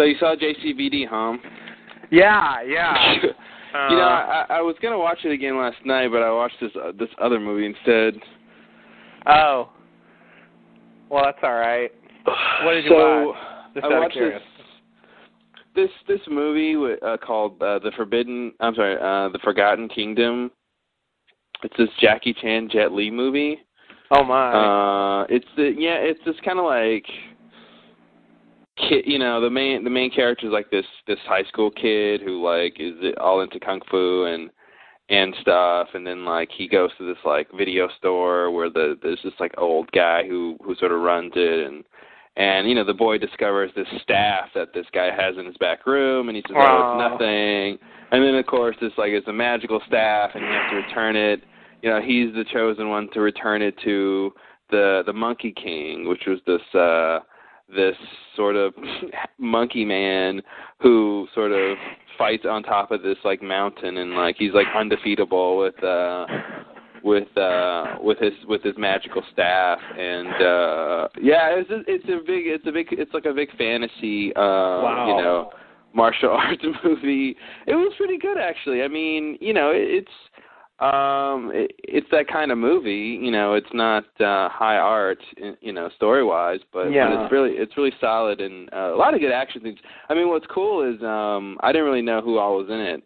So you saw JCVD, huh? Yeah, yeah. you know, I, I was gonna watch it again last night, but I watched this uh, this other movie instead. Oh. Well, that's all right. What did you watch? Just I watched this this this movie uh, called uh, The Forbidden. I'm sorry, uh, The Forgotten Kingdom. It's this Jackie Chan Jet Li movie. Oh my. Uh, it's the yeah, it's this kind of like kid. You know, the main the main character is like this this high school kid who like is all into kung fu and and stuff, and then like he goes to this like video store where the there's this like old guy who who sort of runs it and. And you know the boy discovers this staff that this guy has in his back room, and he says, "Oh, it's nothing." And then of course it's like it's a magical staff, and you have to return it. You know, he's the chosen one to return it to the the Monkey King, which was this uh this sort of monkey man who sort of fights on top of this like mountain and like he's like undefeatable with uh with uh with his with his magical staff and uh yeah it's a, it's a big it's a big it's like a big fantasy uh Wow. you know martial arts movie it was pretty good actually i mean you know it, it's um it, it's that kind of movie you know it's not uh high art you know story wise but, but Yeah. it's really it's really solid and uh, a lot of good action things i mean what's cool is um i didn't really know who all was in it.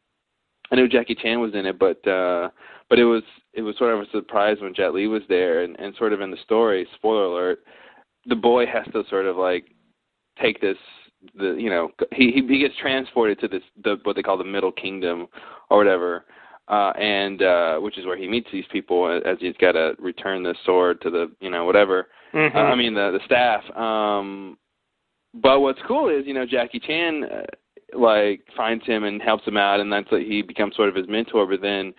I knew jackie chan was in it but uh but it was it was sort of a surprise when jet li was there and and sort of in the story spoiler alert the boy has to sort of like take this the you know he he he gets transported to this the what they call the middle kingdom or whatever uh and uh which is where he meets these people as- as he's got to return the sword to the you know whatever Mhm. uh, I mean the the staff. Um, but what's cool is you know Jackie Chan uh, like finds him and helps him out, and that's like he becomes sort of his mentor. But then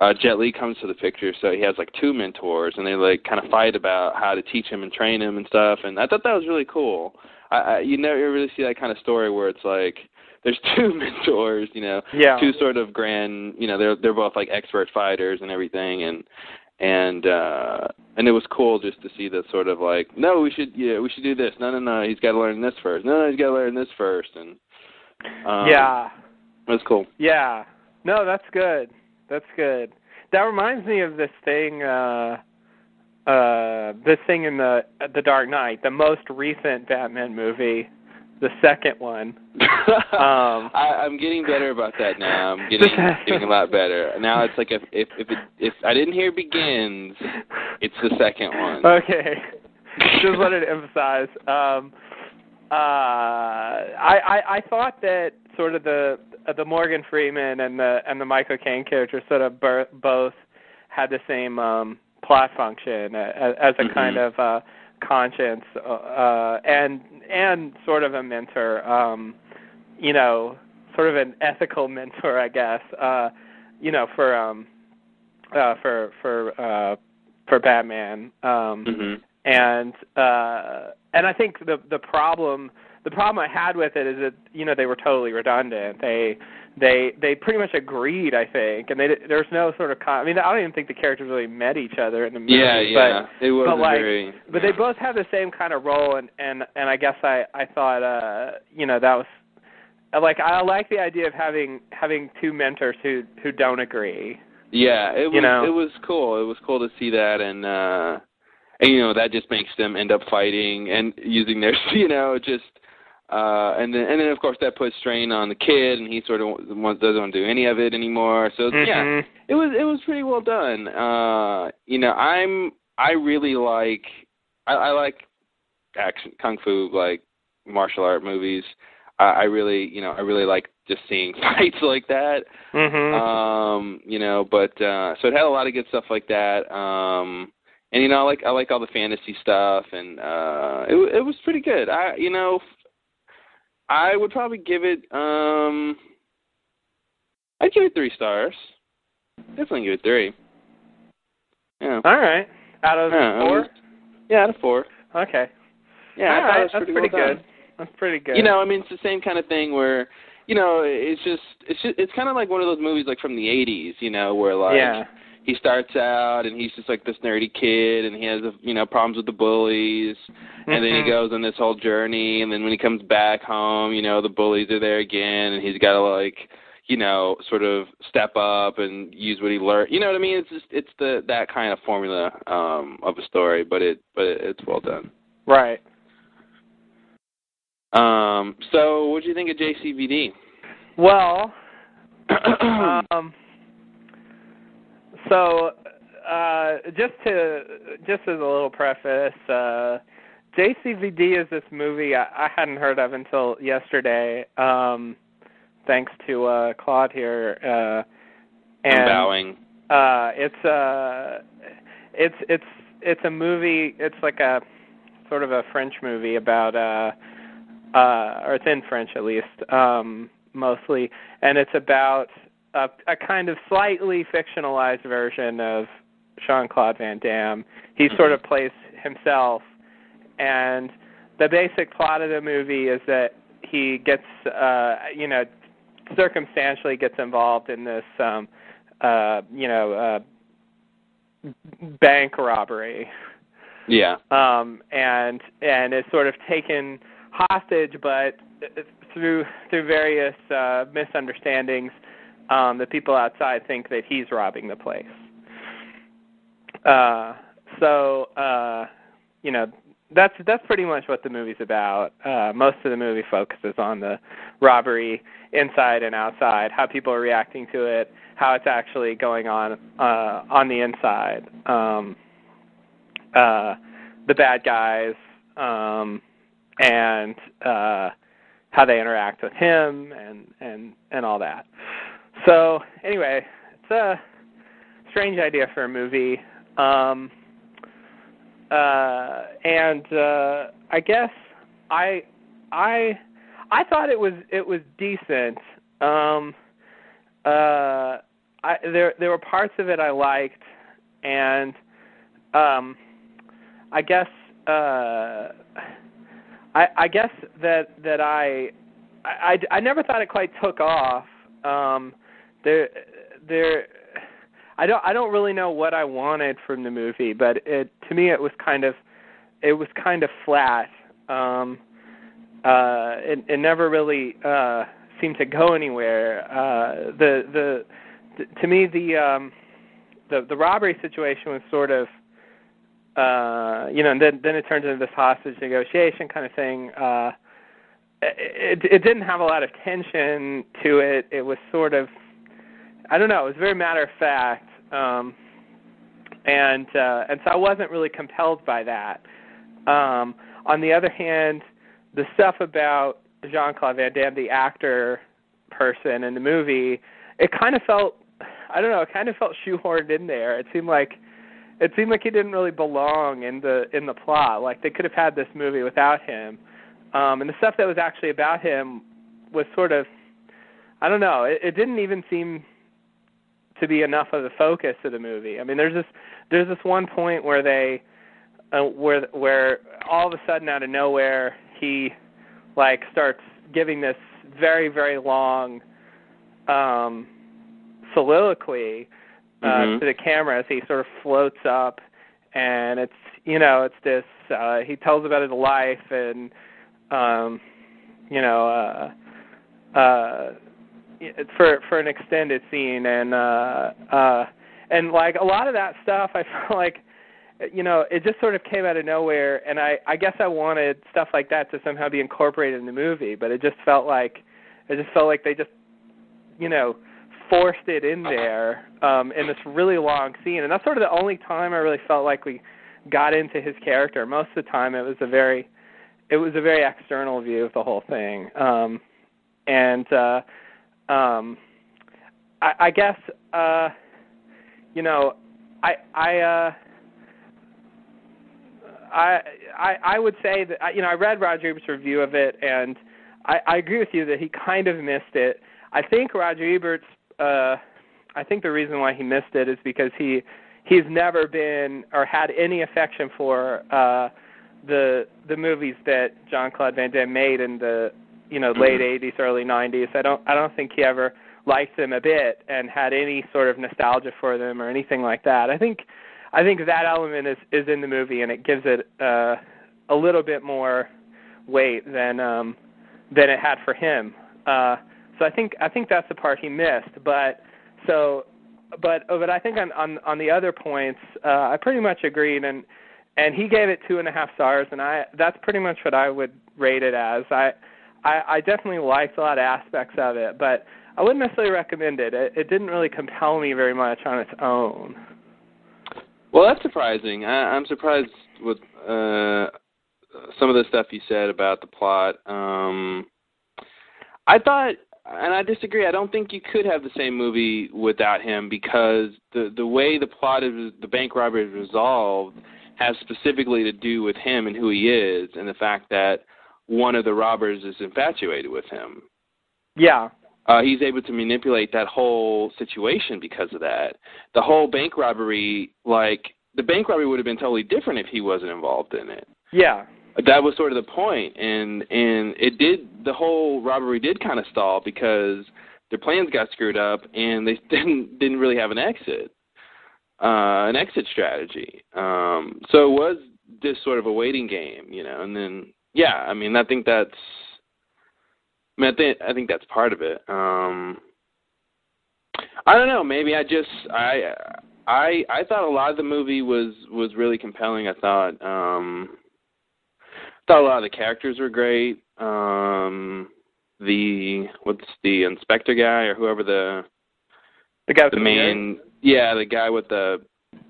uh, Jet Li comes to the picture, so he has like two mentors, and they like kind of fight about how to teach him and train him and stuff. And I thought that was really cool. I, I you never really see that kind of story where it's like there's two mentors, you know, yeah. two sort of grand you know they're they're both like expert fighters and everything and and uh and it was cool just to see the sort of like no we should yeah we should do this no no no he's got to learn this first no no he's got to learn this first and um, yeah. that's cool Yeah. No, that's good. That's good. That reminds me of this thing uh uh this thing in the the Dark Knight, the most recent Batman movie, the second one. Um, I, I'm getting better about that now. I'm getting getting a lot better. Now it's like if if if, it, if I didn't hear begins, it's the second one. Okay. Just wanted to emphasize. Um, uh, I, I I thought that sort of the the Morgan Freeman and the and the Michael Caine character sort of bur- both had the same um, plot function as, as a Mhm. kind of uh, conscience uh, and and sort of a mentor. Um, you know, sort of an ethical mentor, I guess. Uh, you know, for um, uh, for for uh, for Batman. Um, hmm and uh and I think the the problem the problem I had with it is that you know they were totally redundant. They they they pretty much agreed, I think, and they there's no sort of con- I mean I don't even think the characters really met each other in the movie. Yeah, yeah. it was but like- very. But they both have the same kind of role, and and and I guess I I thought uh you know that was like I like the idea of having having two mentors who who don't agree. Yeah, it was You know? it was cool. It was cool to see that and uh and you know, that just makes them end up fighting and using their you know, just uh and then and then of course that puts strain on the kid and he sort of doesn't want to do any of it anymore. So yeah, Mhm. it was it was pretty well done. Uh you know, I'm I really like I, I like action kung fu like martial art movies. I, I really you know, I really like just seeing fights like that. Mhm. Um, you know, but uh so it had a lot of good stuff like that. Um and you know, I like I like all the fantasy stuff and uh it it was pretty good. I you know I would probably give it um I'd give it 3 stars. Definitely give it 3. Yeah. All right. Out of Yeah, four. yeah, out of 4. Okay. Yeah, I All thought right, it was that's pretty, pretty well good. That's pretty good. You know, I mean, it's the same kind of thing where, you know, it's just, it's just, it's kind of like one of those movies like from the '80s, you know, where like, yeah. He starts out and he's just like this nerdy kid and he has you know problems with the bullies. And mm-hmm. then he mm-hmm. goes on this whole journey. And then when he comes back home you know the bullies are there again and he's got to like you know sort of step up and use what he learned. You know what i mean? It's just it's the that kind of formula um of a story but it but it, it's well done. Right. Um so what do you think of jcvd well um so uh, just to just as a little preface, uh, JCVD is this movie I, I hadn't heard of until yesterday. Um, thanks to uh, Claude here. Uh, and, I'm bowing. Uh, it's uh, it's it's it's a movie. It's like a sort of a French movie about uh, uh, or it's in French at least, um, mostly, and it's about a, a kind of slightly fictionalized version of Jean Claude Van Damme. He mm-hmm. sort of plays himself, and the basic plot of the movie is that he gets, uh, you know, circumstantially gets involved in this, um, uh, you know, uh, bank robbery. Yeah. Um, and and is sort of taken hostage, but through through various uh, misunderstandings um, the people outside think that he's robbing the place. Uh, so uh, you know that's that's pretty much what the movie's about. Uh, most of the movie focuses on the robbery inside and outside, how people are reacting to it, how it's actually going on uh, on the inside, um, uh, the bad guys, um, and uh, how they interact with him, and and and all that. So anyway, it's a strange idea for a movie. Um, uh, and uh, I guess I I I thought it was it was decent. Um, uh, I, there there were parts of it I liked, and um, I guess uh, I I guess that that I I I never thought it quite took off. Um, there there I don't I don't really know what I wanted from the movie, but it to me it was kind of it was kind of flat. Um uh it it never really uh seemed to go anywhere. Uh the the, the to me the um the the robbery situation was sort of uh you know and then then it turns into this hostage negotiation kind of thing uh it it didn't have a lot of tension to it it was sort of I don't know. It was very matter of fact, um, and uh, and so I wasn't really compelled by that. Um, on the other hand, the stuff about Jean Claude Van Damme, the actor person in the movie, it kind of felt I don't know, it kind of felt shoehorned in there. It seemed like it seemed like he didn't really belong in the in the plot. Like they could have had this movie without him. Um, and the stuff that was actually about him was sort of I don't know, it, it didn't even seem to be enough of the focus of the movie. I mean, there's this there's this one point where they uh, where where all of a sudden out of nowhere he like starts giving this very very long um soliloquy uh mm-hmm. to the camera as he sort of floats up and it's you know it's this uh he tells about his life and um you know uh uh for for an extended scene. And uh uh and like a lot of that stuff I felt like you know it just sort of came out of nowhere. And I I guess I wanted stuff like that to somehow be incorporated in the movie. But it just felt like it just felt like they just you know forced it in there um in this really long scene. And that's sort of the only time I really felt like we got into his character. Most of the time it was a very it was a very external view of the whole thing. Um and uh um, I, I guess uh, you know, I I uh, I I I would say that you know I read Roger Ebert's review of it, and I, I agree with you that he kind of missed it. I think Roger Ebert's uh, I think the reason why he missed it is because he he's never been or had any affection for uh, the the movies that Jean Claude Van Damme made in the you know late '80s, mm-hmm. early '90s. I don't I don't think he ever liked them a bit and had any sort of nostalgia for them or anything like that. I think I think that element is is in the movie and it gives it uh a little bit more weight than um than it had for him. Uh so I think I think that's the part he missed. But so but but I think on on on the other points, uh I pretty much agreed and and he gave it two and a half stars and I that's pretty much what I would rate it as. I I, I definitely liked a lot of aspects of it, but I wouldn't necessarily recommend it. It, it didn't really compel me very much on its own. Well, that's surprising. I, I'm surprised with uh, some of the stuff you said about the plot. Um, I thought, and I disagree. I don't think you could have the same movie without him because the the way the plot is, the bank robbery is resolved, has specifically to do with him and who he is, and the fact that one of the robbers is infatuated with him. Yeah uh, he's able to manipulate that whole situation because of that. The whole bank robbery, like the bank robbery, would have been totally different if he wasn't involved in it. Yeah, that was sort of the point, and and it did. The whole robbery did kind of stall because their plans got screwed up, and they didn't didn't really have an exit, uh, an exit strategy. Um, so it was just sort of a waiting game, you know. And then, yeah, I mean, I think that's I mean, I think I think that's part of it. Um, I don't know. Maybe I just I I I thought a lot of the movie was was really compelling. I thought um, thought a lot of the characters were great. Um, the what's the inspector guy or whoever the the guy with the, the main beard? yeah the guy with the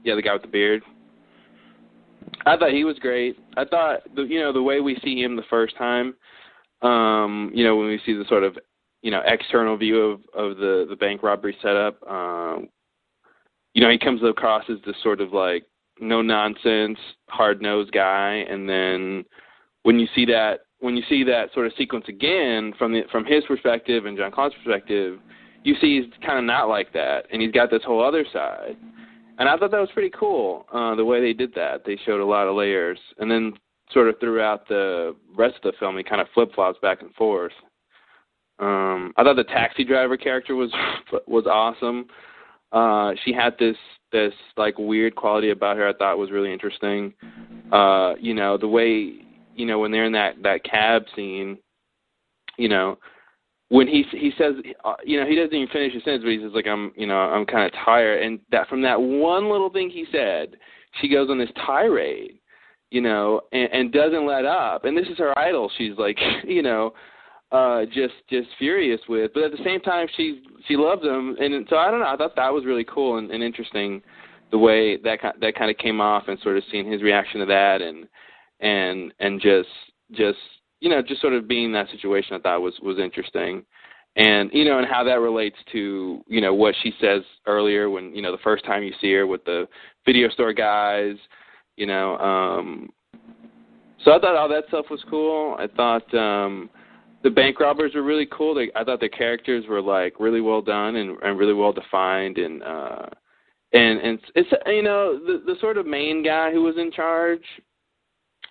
yeah the guy with the beard. I thought he was great. I thought the you know the way we see him the first time um, you know, when we see the sort of, you know, external view of, of the, the bank robbery setup, um, you know, he comes across as this sort of like no nonsense, hard nosed guy, and then when you see that when you see that sort of sequence again from the from his perspective and Jean Claude's perspective, you see he's kind of not like that, and he's got this whole other side. And I thought that was pretty cool, uh, the way they did that. They showed a lot of layers, and then sort of throughout the rest of the film, he kind of flip flops back and forth. Um, I thought the taxi driver character was was awesome. Uh, she had this this like weird quality about her I thought was really interesting. Uh, you know, the way you know when they're in that that cab scene, you know, when he he says uh, you know he doesn't even finish his sentence, but he says like I'm you know I'm kind of tired, and that from that one little thing he said, she goes on this tirade you know, and, and doesn't let up. And this is her idol. She's like, you know, uh just just furious with but at the same time she she loves him and so i don't know i thought that was really cool and, and interesting the way that that kind of came off and sort of seeing his reaction to that and and and just just you know just sort of being in that situation i thought was was interesting and you know and how that relates to you know what she says earlier when you know the first time you see her with the video store guys you know. Um, so I thought all that stuff was cool. I thought um, the bank robbers were really cool. They, I thought the characters were like really well done and, and really well defined, and uh, and and it's you know the the sort of main guy who was in charge.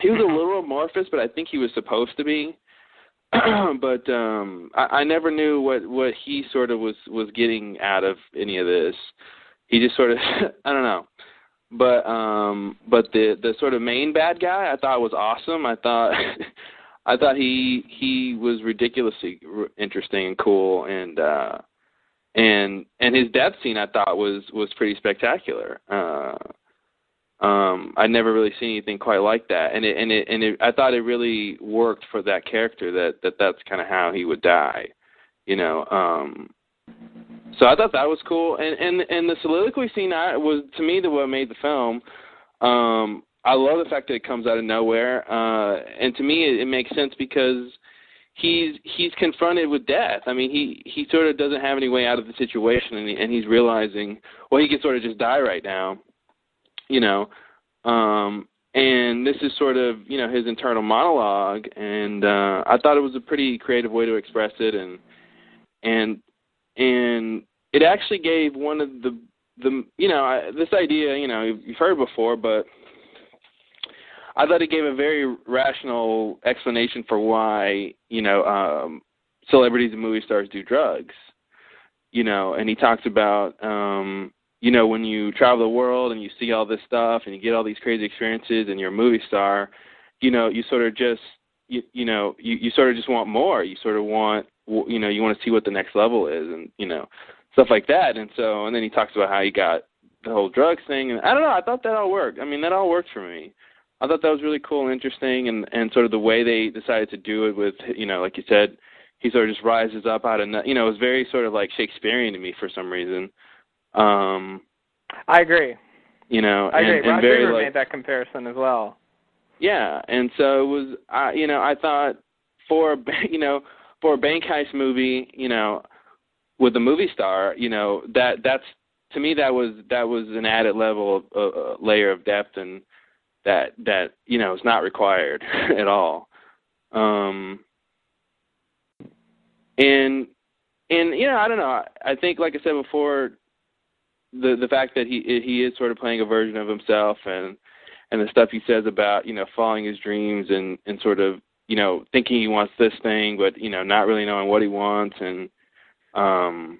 He was a little amorphous, but I think he was supposed to be. but um I, I never knew what what he sort of was was getting out of any of this. He just sort of I don't know but um but the the sort of main bad guy I thought was awesome. I thought I thought he he was ridiculously interesting and cool and uh and and his death scene I thought was was pretty spectacular. Uh um I'd never really seen anything quite like that and it and it and it, I thought it really worked for that character that that that's kind of how he would die. You know, um so I thought that was cool, and and and the soliloquy scene I, was to me the what made the film. Um, I love the fact that it comes out of nowhere, uh, and to me it, it makes sense because he's he's confronted with death. I mean, he he sort of doesn't have any way out of the situation, and, he, and he's realizing, well, he could sort of just die right now, you know. Um, and this is sort of you know his internal monologue, and uh, I thought it was a pretty creative way to express it, and and and it actually gave one of the the you know I, this idea you know you've heard before, but I thought it gave a very rational explanation for why you know um, celebrities and movie stars do drugs. you know, and he talks about um you know when you travel the world and you see all this stuff and you get all these crazy experiences and you're a movie star, you know, you sort of just you you know you you sort of just want more. You sort of want you know you want to see what the next level is and you know stuff like that. And so and then he talks about how he got the whole drugs thing and I don't know. I thought that all worked. I mean that all worked for me. I thought that was really cool and interesting and and sort of the way they decided to do it with you know like you said he sort of just rises up out of you know it was very sort of like Shakespearean to me for some reason. Um I agree. You know, I and, agree. and Rod very like made that comparison as well. yeah, and so it was I you know I thought for a you know for a bank heist movie you know with a movie star you know that that's to me that was that was an added level of uh, layer of depth and that that you know is not required at all. Um, and and you know I don't know I think like I said before the the fact that he he is sort of playing a version of himself and and the stuff he says about you know following his dreams and and sort of you know thinking he wants this thing but you know not really knowing what he wants and um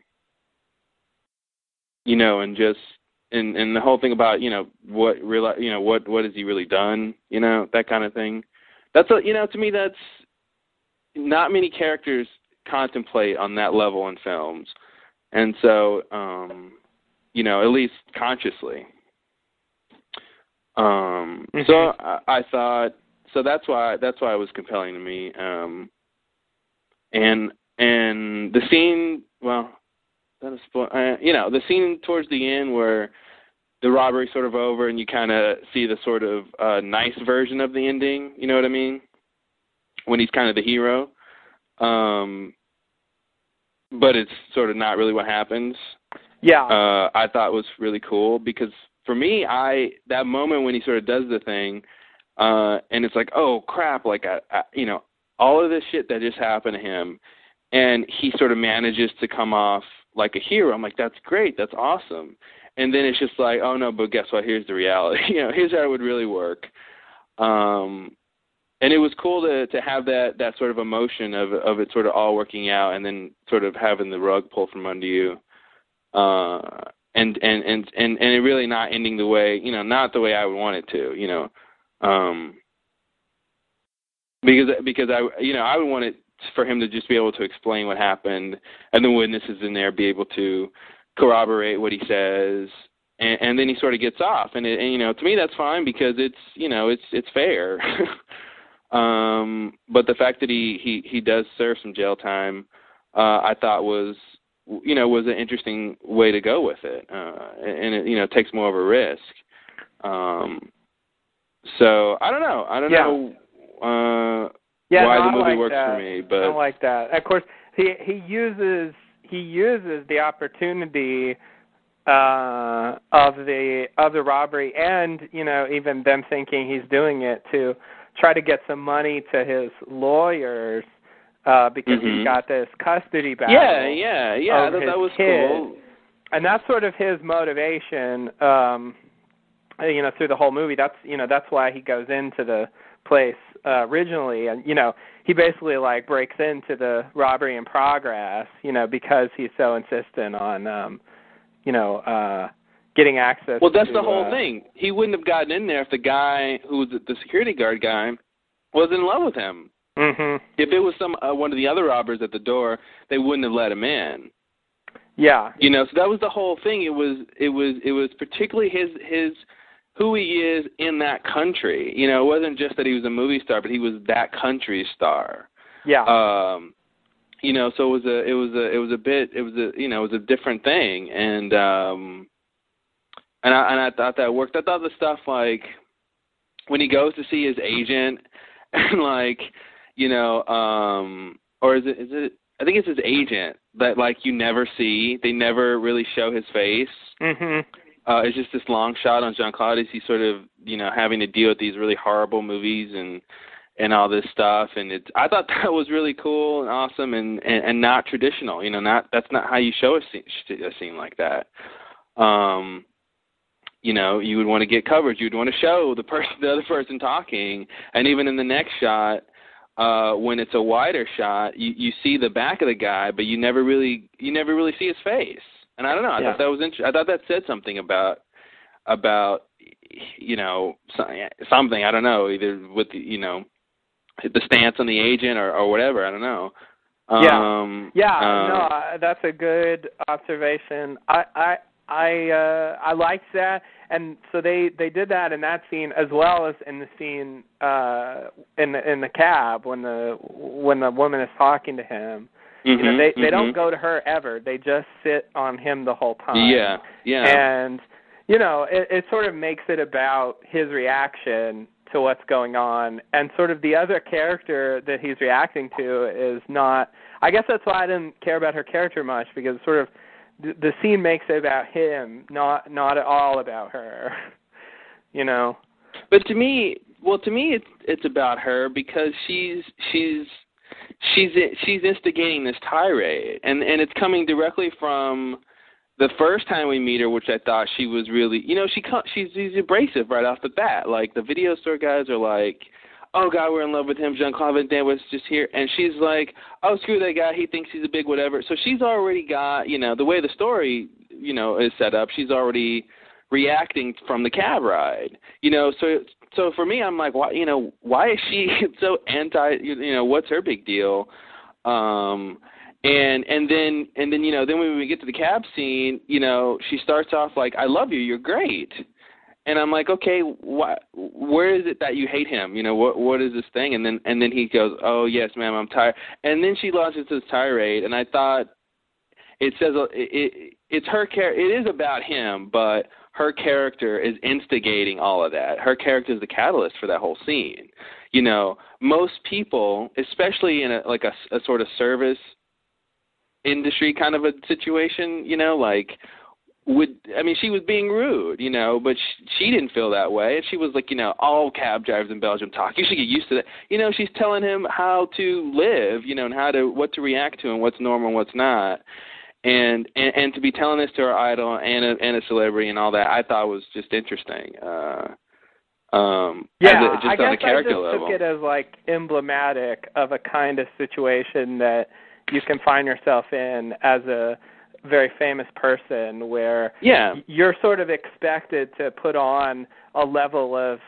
you know and just and and the whole thing about you know what real you know what what has he really done you know that kind of thing. That's a you know to me that's not many characters contemplate on that level in films. And so um you know at least consciously. Um Mhm. so I, I thought so that's why that's why it was compelling to me um and and the scene well that is uh, you know the scene towards the end where the robbery's sort of over and you kind of see the sort of uh nice version of the ending you know what i mean? When he's kind of the hero. Um but it's sort of not really what happens Yeah. uh I thought was really cool because for me I that moment when he sort of does the thing uh and it's like oh crap like I, I you know all of this shit that just happened to him and he sort of manages to come off like a hero. I'm like that's great. That's awesome. And then it's just like oh no but guess what? Here's the reality. You know here's how it would really work. Um and it was cool to to have that that sort of emotion of of it sort of all working out and then sort of having the rug pulled from under you uh and and and and and it really not ending the way you know not the way I would want it to you know. Um because because I you know I would want it for him to just be able to explain what happened and the witnesses in there be able to corroborate what he says. And, and then he sort of gets off. And, it, and you know to me that's fine because it's you know it's it's fair. Um but the fact that he he he does serve some jail time uh I thought was you know was an interesting way to go with it uh and it you know takes more of a risk um so I don't know I don't Yeah. know uh yeah, why no, the movie like works that. for me but I like that. Of course, he he uses he uses the opportunity uh of the of the robbery and you know even them thinking he's doing it to try to get some money to his lawyers uh because Mhm. he's got this custody battle. yeah yeah yeah I thought that was kid. cool and that's sort of his motivation um you know through the whole movie that's you know that's why he goes into the place uh originally and you know he basically like breaks into the robbery in progress you know because he's so insistent on um you know uh getting access Well, that's to, the whole uh, thing. He wouldn't have gotten in there if the guy who was the security guard guy was in love with him. Mhm If it was some uh, one of the other robbers at the door, they wouldn't have let him in. yeah You know, so that was the whole thing. It was it was it was particularly his his who he is in that country. You know, it wasn't just that he was a movie star, but he was that country's star. yeah Um you know, so it was a it was a it was a bit it was a you know, it was a different thing and um and I and I thought that worked. I thought the stuff like when he goes to see his agent and like, you know, um or is it is it I think it's his agent that like you never see. They never really show his face. mhm Uh it's just this long shot on Jean Claude he's sort of, you know, having to deal with these really horrible movies and and all this stuff and it's I thought that was really cool and awesome and and, and not traditional, you know, not that's not how you show a scene, a scene like that. Um you know, you would want to get coverage. You'd want to show the person, the other person talking, and even in the next shot, uh when it's a wider shot you you see the back of the guy but you never really you never really see his face and i don't know i Yeah. thought that was interesting i thought that said something about about you know so- something i don't know either with the you know the stance on the agent or or whatever i don't know Yeah. um Yeah, um, no, I- that's a good observation. I I I uh I liked that and so they they did that in that scene as well as in the scene uh in the in the cab when the when the woman is talking to him. you know, mhm, they they don't mhm. go to her ever. They just sit on him the whole time. yeah yeah And you know, it, it sort of makes it about his reaction to what's going on, and sort of the other character that he's reacting to is not. I guess that's why I didn't care about her character much because sort of the, scene makes it about him, not not at all about her. You know. But to me, well, to me, it's it's about her because she's she's she's she's instigating this tirade, and and it's coming directly from the first time we meet her, which I thought she was really, you know, she she's she's abrasive right off the bat. Like the video store guys are like, "Oh God, we're in love with him." Jean Claude Van was just here, and she's like, "Oh screw that guy, he thinks he's a big whatever." So she's already got, you know, the way the story, you know, is set up. She's already reacting from the cab ride. You know, so so for me, I'm like, why, you know, why is she so anti? You know, what's her big deal? Um, and and then and then you know, then when we get to the cab scene, you know, she starts off like, I love you, you're great. And I'm like, okay, what? Where is it that you hate him? You know, what what is this thing? And then and then he goes, oh yes, ma'am, I'm tired. And then she launches this tirade, and I thought it says uh, it, it it's her care. It is about him, but her character is instigating all of that. Her character is the catalyst for that whole scene. You know, most people, especially in a like a, a sort of service industry kind of a situation, you know, like would I mean she was being rude, you know, but she, she didn't feel that way. And she was like, you know, all cab drivers in Belgium talk. You should get used to that. You know, she's telling him how to live, you know, and how to what to react to and what's normal and what's not. And and, and to be telling this to her idol and a, and a celebrity and all that, I thought was just interesting. Uh um Yeah, as a, just I on guess character I just level. took it as like emblematic of a kind of situation that you can find yourself in as a very famous person where yeah. you're sort of expected to put on a level of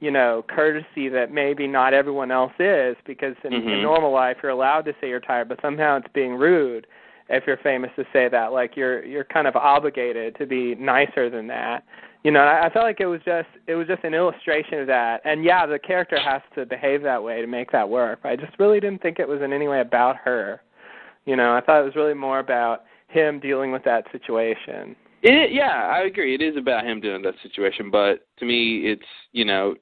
you know courtesy that maybe not everyone else is because in, in Mhm. normal life you're allowed to say you're tired but somehow it's being rude if you're famous to say that. Like you're you're kind of obligated to be nicer than that. You know I, I felt like it was just it was just an illustration of that. And yeah the character has to behave that way to make that work. I just really didn't think it was in any way about her. You know i thought it was really more about him dealing with that situation It, yeah, I agree. It is about him doing that situation, but to me, it's you know,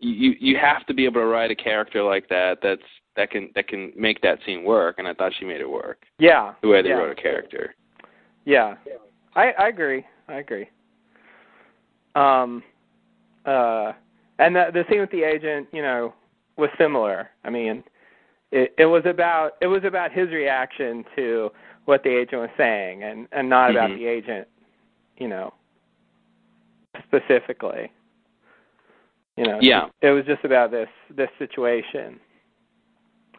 you you have to be able to write a character like that. That's that can that can make that scene work, and I thought she made it work yeah the way they yeah. wrote a character. Yeah. I I agree. I agree. Um uh and the the scene with the agent, you know, was similar. I mean, it it was about it was about his reaction to what the agent was saying and and not about Mhm. the agent, you know, specifically. You know. Yeah. It was just about this this situation.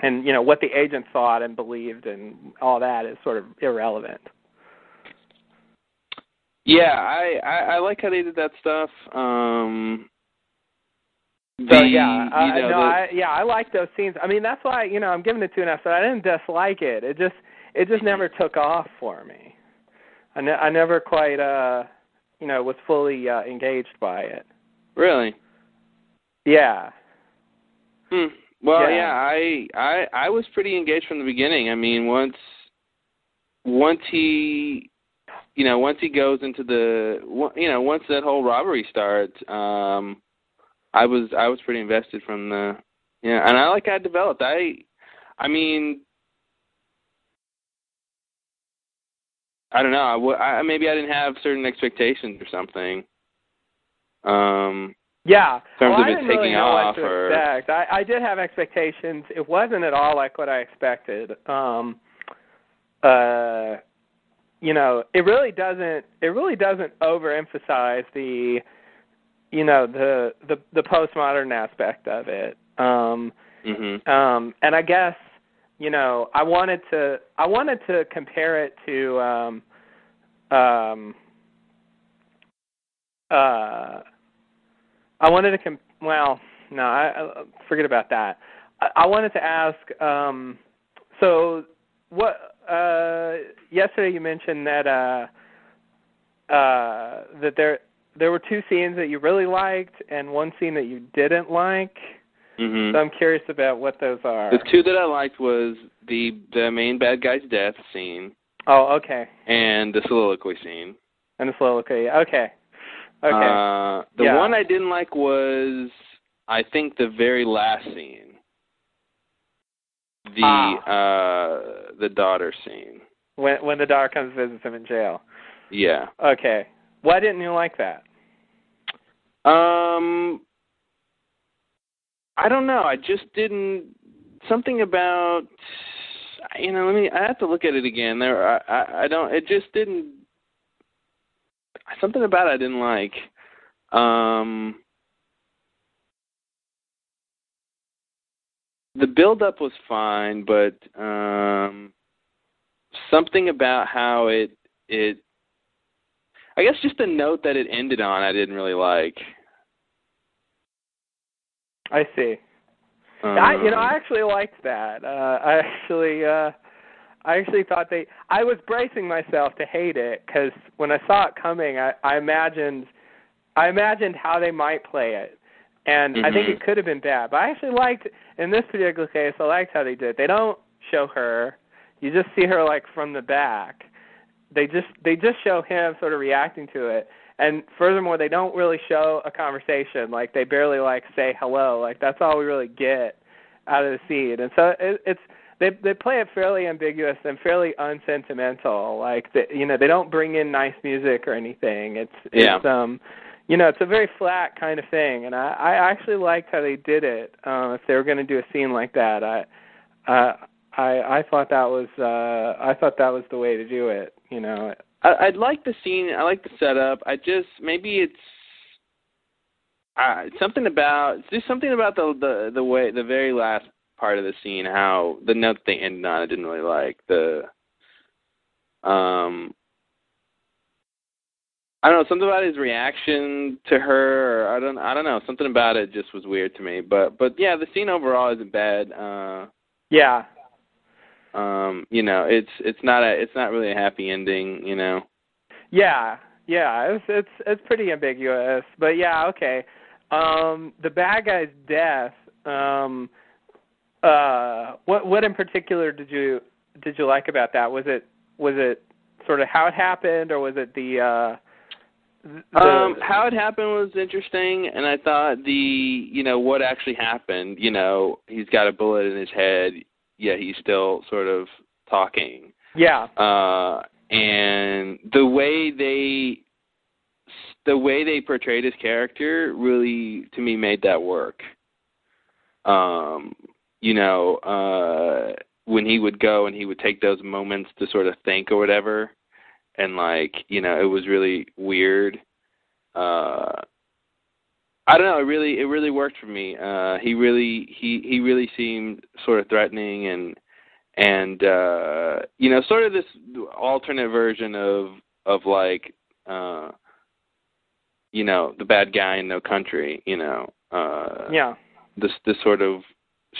And you know what the agent thought and believed and all that is sort of irrelevant. Yeah, I, I I like how they did that stuff. Um So the, yeah, I, you know, no, the- I yeah, I like those scenes. I mean, that's why you know I'm giving it two and a half. So I didn't dislike it. It just it just never took off for me. I ne- I never quite uh you know was fully uh, engaged by it. really. Yeah, Hmm. Well, Yeah. yeah, I I I was pretty engaged from the beginning. I mean, once once he you know, once he goes into the you know, once that whole robbery starts, um I was I was pretty invested from the yeah, and I like I developed. I I mean I don't know. I, w- I maybe I didn't have certain expectations or something. Um yeah. In terms well, of I it really taking know off or- expect. I I did have expectations. It wasn't at all like what I expected. Um uh you know, it really doesn't it really doesn't overemphasize the you know, the the the postmodern aspect of it. Um Mhm. Um, and I guess you know I wanted to I wanted to compare it to um, um, uh, I wanted to com- well no I, I forget about that. I, I wanted to ask um, so what uh, yesterday you mentioned that uh, uh, that there there were two scenes that you really liked and one scene that you didn't like. Mhm. So I'm curious about what those are. The two that I liked was the the main bad guy's death scene Oh, okay. and the soliloquy scene. And the soliloquy. Okay. Okay. Uh, the Yeah. one I didn't like was I think the very last scene. The Ah. uh the daughter scene. when when the daughter comes visits him in jail. Yeah. Okay. Why didn't you like that? Um I don't know. I just didn't something about you know, let me I have to look at it again. There I I, I don't it just didn't something about it I didn't like. Um the build up was fine, but um something about how it it I guess just the note that it ended on I didn't really like. I see. I you know Um, I actually liked that. Uh I actually uh I actually thought they I was bracing myself to hate it cuz when I saw it coming I I imagined I imagined how they might play it. And I think Mhm. it could have been bad. But I actually liked in this particular case I liked how they did. it. They don't show her. You just see her like from the back. They just they just show him sort of reacting to it. And furthermore, they don't really show a conversation. Like they barely like say hello. Like that's all we really get out of the scene. And so it, it's they they play it fairly ambiguous and fairly unsentimental. Like the, you know they don't bring in nice music or anything. It's Yeah. it's um you know it's a very flat kind of thing. And I I actually liked how they did it. Um, if they were going to do a scene like that, I uh, I I thought that was uh I thought that was the way to do it. You know. I, I'd like the scene. I like the setup. I just maybe it's uh, something about just something about the the the way the very last part of the scene. How the note they ended on, I didn't really like the. Um, I don't know something about his reaction to her. Or I don't. I don't know. Something about it just was weird to me. But but yeah, the scene overall isn't bad. Uh, Yeah. Um, you know, it's it's not a it's not really a happy ending. You know. Yeah, yeah, it's it's it's pretty ambiguous, but yeah, okay. Um, the bad guy's death. Um, uh, what what in particular did you did you like about that? Was it was it sort of how it happened, or was it the uh, the, Um, how it happened was interesting, and I thought the you know what actually happened. You know, he's got a bullet in his head, yet he's still sort of talking. yeah Uh, and the way they the way they portrayed his character really to me made that work. Um, you know, uh when he would go and he would take those moments to sort of think or whatever and like, you know, it was really weird. Uh I don't know, it really it really worked for me. Uh he really he he really seemed sort of threatening and and uh you know sort of this alternate version of of like uh you know the bad guy in no country you know uh yeah this this sort of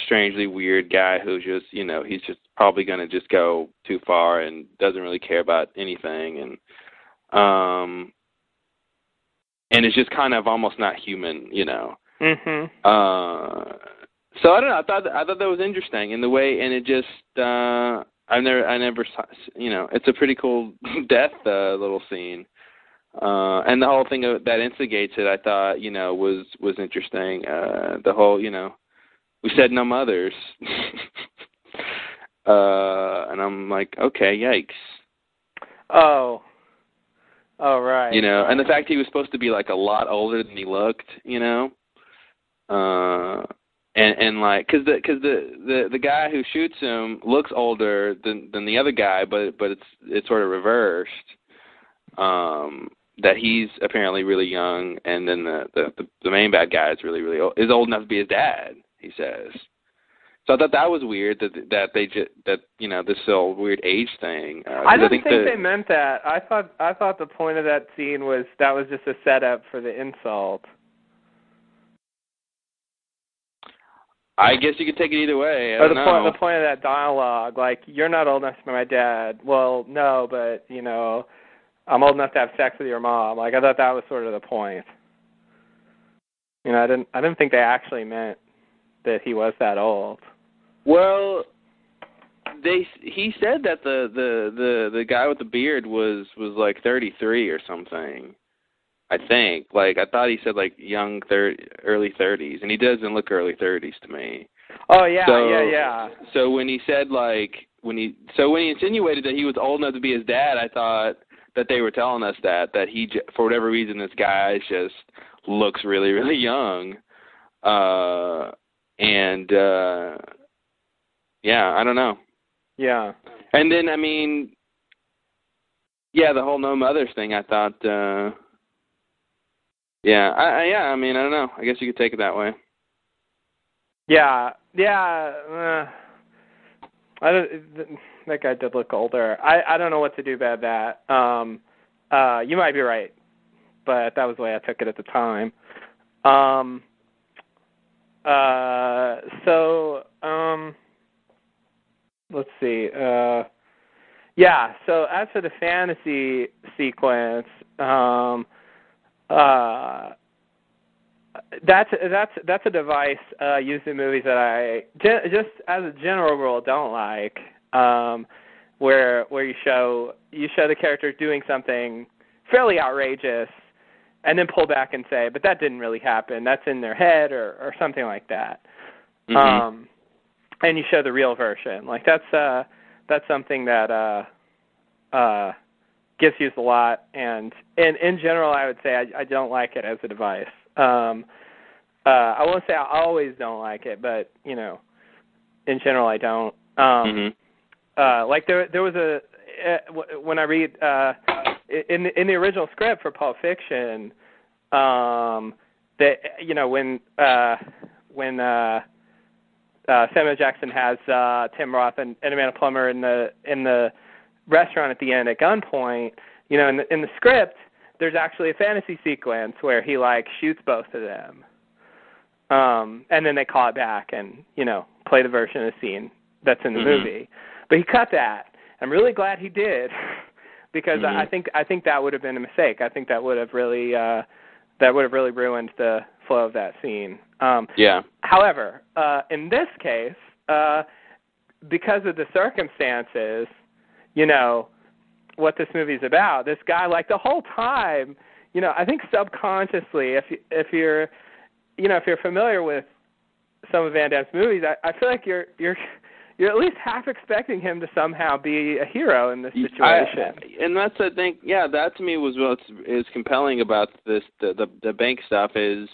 strangely weird guy who just you know he's just probably going to just go too far and doesn't really care about anything and um and it's just kind of almost not human you know mhm uh, so I don't know. I thought I thought that was interesting in the way, and it just uh, I never I never saw, you know it's a pretty cool death uh, little scene, uh, and the whole thing that instigates it. I thought you know was was interesting. Uh, the whole you know we said no mothers, uh, and I'm like okay yikes. oh oh right you know, and the fact he was supposed to be like a lot older than he looked, you know, uh, and and like because the because the the the guy who shoots him looks older than than the other guy, but but it's it's sort of reversed. Um, that he's apparently really young, and then the the the, the main bad guy is really really old, is old enough to be his dad. He says. So I thought that was weird that that they just that you know this whole weird age thing. Uh, I didn't think, think, that, they meant that. I thought I thought the point of that scene was that was just a setup for the insult. I guess you could take it either way. I or the point the point of that dialogue, like you're not old enough to be my dad. Well, no, but you know, I'm old enough to have sex with your mom. Like I thought that was sort of the point. You know, I didn't I didn't think they actually meant that he was that old. Well, they he said that the the the the guy with the beard was was like 33 or something. I think. Like I thought he said like young thirty, early 30s, and he doesn't look early 30s to me. Oh yeah, So- yeah, yeah. So when he said like when he so when he insinuated that he was old enough to be his dad, I thought that they were telling us that that he for whatever reason this guy just looks really really young. Uh and uh yeah, I don't know. Yeah. And then I mean yeah, the whole no mothers thing I thought uh yeah, I, I yeah, I mean, I don't know. I guess you could take it that way. Yeah, yeah. Uh, I don't. That guy did look older. I I don't know what to do about that. Um, uh, you might be right, but that was the way I took it at the time. Um. Uh. So. Um. Let's see. Uh. Yeah. So as for the fantasy sequence, um. Uh that's that's that's a device uh, used in movies that I gen- just as a general rule don't like. Um, where where you show you show the character doing something fairly outrageous, and then pull back and say, "But that didn't really happen. That's in their head," or or something like that. Mhm. Um, and you show the real version. Like that's uh that's something that uh uh gets used a lot and in in general I would say I, I don't like it as a device. Um uh I won't say I always don't like it, but you know, in general I don't. Um mhm. uh like there there was a uh, when I read uh in in the original script for Pulp Fiction um that you know when uh when uh uh Samuel Jackson has uh Tim Roth and, and Amanda Plummer in the in the restaurant at the end at gunpoint, you know, in the in the script there's actually a fantasy sequence where he like shoots both of them. Um and then they call it back and, you know, play the version of the scene that's in the Mhm. movie. But he cut that. I'm really glad he did because I I Mhm. think I think that would have been a mistake. I think that would have really uh that would have really ruined the flow of that scene. Um Yeah. However, uh, in this case, uh, because of the circumstances, you know, what this movie's about, this guy, like the whole time, you know, I think subconsciously, if you, if you're, you know, if you're familiar with some of Van Damme's movies, I, I feel like you're you're you're at least half expecting him to somehow be a hero in this situation. I, and that's I think yeah, that to me was what's is compelling about this the the, the bank stuff is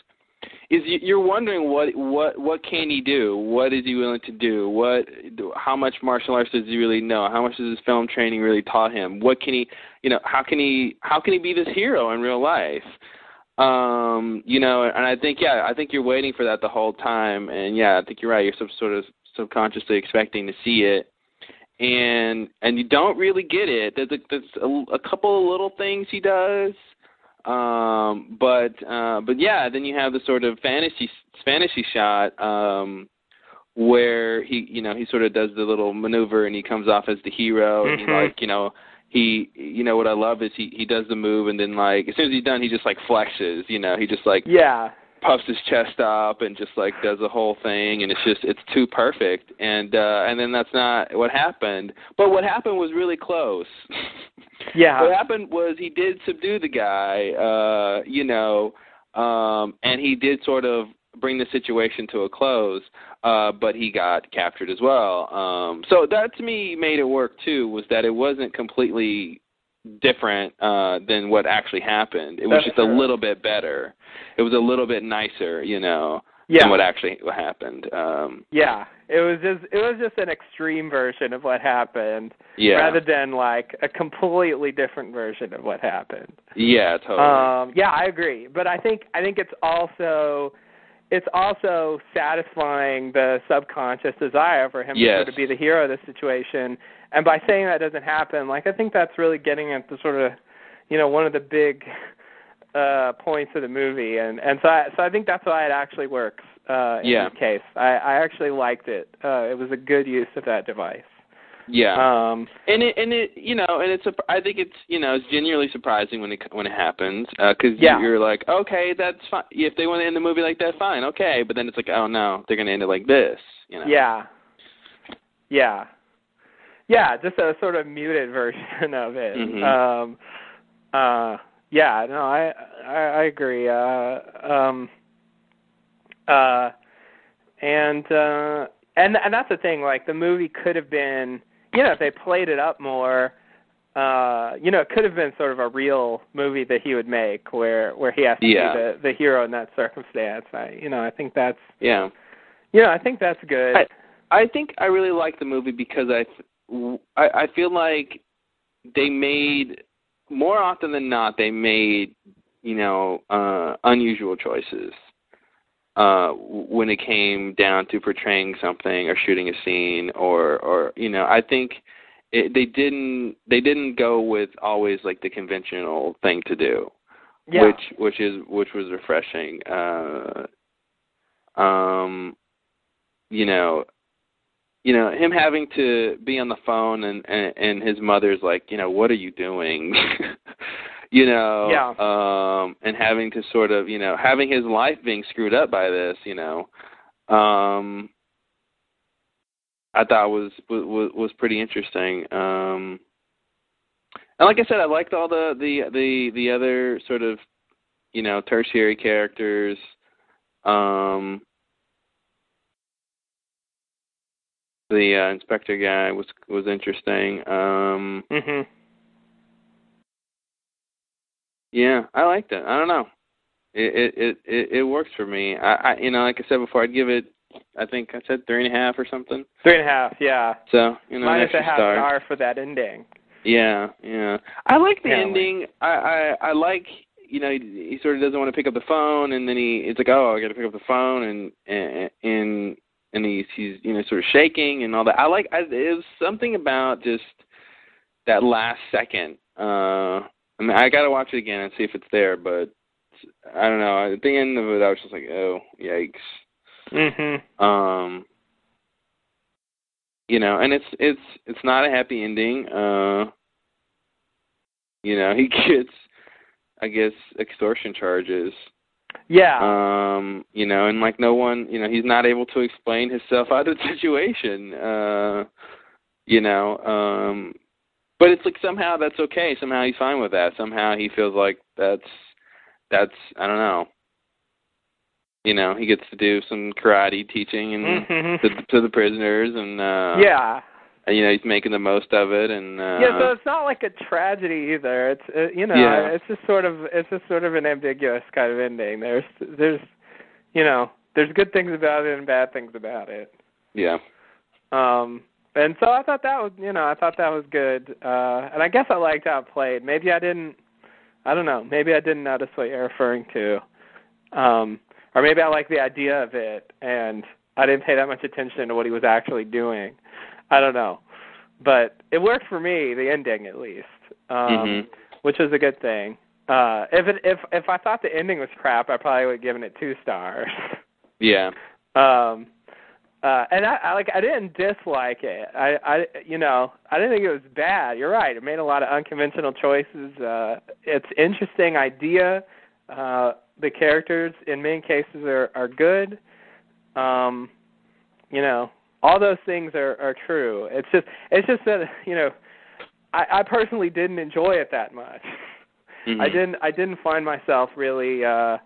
is you- you're wondering what what what can he do? What is he willing to do? What how much martial arts does he really know? How much does his film training really taught him? What can he you know how can he how can he be this hero in real life? Um, you know, and I think yeah, I think you're waiting for that the whole time, and yeah, I think you're right. You're some sort of subconsciously expecting to see it, and and you don't really get it. There's a, there's a, a couple of little things he does, um, but uh, but yeah, then you have the sort of fantasy fantasy shot um, where he you know he sort of does the little maneuver and he comes off as the hero and he Mhm. like you know he you know what I love is he he does the move and then like as soon as he's done he just like flexes you know he just like Yeah. Puffs his chest up and just like does the whole thing and it's just it's too perfect. And uh and then that's not what happened. But what happened was really close. Yeah. what happened was he did subdue the guy uh you know um and he did sort of bring the situation to a close uh but he got captured as well. Um so that to me made it work too was that it wasn't completely different uh than what actually happened. It was That's just a little bit better. It was a little bit nicer you know Yeah. than what actually what happened um. Yeah, it was just it was just an extreme version of what happened, yeah. rather than like a completely different version of what happened. yeah totally. Um, yeah, I agree, but I think I think it's also it's also satisfying the subconscious desire for him Yes. to sort of be the hero of the situation. And by saying that doesn't happen, like I think that's really getting at the sort of, you know, one of the big uh points of the movie. And and so I so I think that's why it actually works uh in Yeah. this case. I I actually liked it. Uh it was a good use of that device. Yeah. Um and it and it you know and it's a I think it's you know it's genuinely surprising when it when it happens because Yeah. you're like okay that's fine if they want to end the movie like that fine okay but then it's like oh no they're gonna end it like this you know Yeah. Yeah. Yeah, just a sort of muted version of it. Mhm. Um uh yeah, no, I I, I agree. Uh um uh and uh and and that's the thing, like the movie could have been you know, if they played it up more, uh, you know, it could have been sort of a real movie that he would make where where he has to Yeah. be the the hero in that circumstance. I you know, I think that's yeah you know, I think that's good. I- I think I really like the movie because I I, I feel like they made more often than not they made you know uh unusual choices uh when it came down to portraying something or shooting a scene or or you know I think it, they didn't they didn't go with always like the conventional thing to do yeah. which which is which was refreshing uh um you know you know him having to be on the phone and and, and his mother's like you know what are you doing you know Yeah. um and having to sort of you know having his life being screwed up by this you know um i thought was was was pretty interesting um and like i said i liked all the the the the other sort of you know tertiary characters um the uh, inspector guy was was interesting um Mhm. Yeah i liked it i don't know it it it it, works for me i i you know like i said before i'd give it i think i said three and a half or something Three and a half, yeah. so you know an Minus a half star star for that ending. Yeah, yeah. I like the Yeah, ending. I, I I like you know he, he sort of doesn't want to pick up the phone, and then he it's like oh I got to pick up the phone, and and and and he's he's you know sort of shaking and all that. I like I, it was something about just that last second. Uh, I mean I got to watch it again and see if it's there, but I don't know. At the end of it, I was just like oh yikes. Mhm. Um, you know, and it's it's it's not a happy ending. Uh, you know, he gets, I guess, extortion charges. Yeah. Um, you know, and like no one, you know, he's not able to explain himself out of the situation. Uh, you know, um, but it's like somehow that's okay. Somehow he's fine with that. Somehow he feels like that's that's I don't know. You know, he gets to do some karate teaching and Mhm. to to the prisoners and uh yeah. and, you know he's making the most of it and uh yeah, so it's not like a tragedy either. It's uh, you know, Yeah. it's just sort of it's just sort of an ambiguous kind of ending. There's there's you know, there's good things about it and bad things about it. yeah Um and so I thought that was you know, I thought that was good. Uh and I guess I liked how it played. Maybe I didn't I don't know, maybe I didn't notice what you're referring to. Um or maybe I like the idea of it and I didn't pay that much attention to what he was actually doing. I don't know. But it worked for me, the ending at least. Um Mhm. which was a good thing. Uh if it if if I thought the ending was crap, I probably would have given it two stars. yeah um uh and I, I like I didn't dislike it. I I you know, I didn't think it was bad. You're right. It made a lot of unconventional choices. Uh it's interesting idea. Uh the characters in many cases are are good. Um you know, all those things are are true. It's just it's just that, you know, I I personally didn't enjoy it that much. Mhm. I didn't I didn't find myself really uh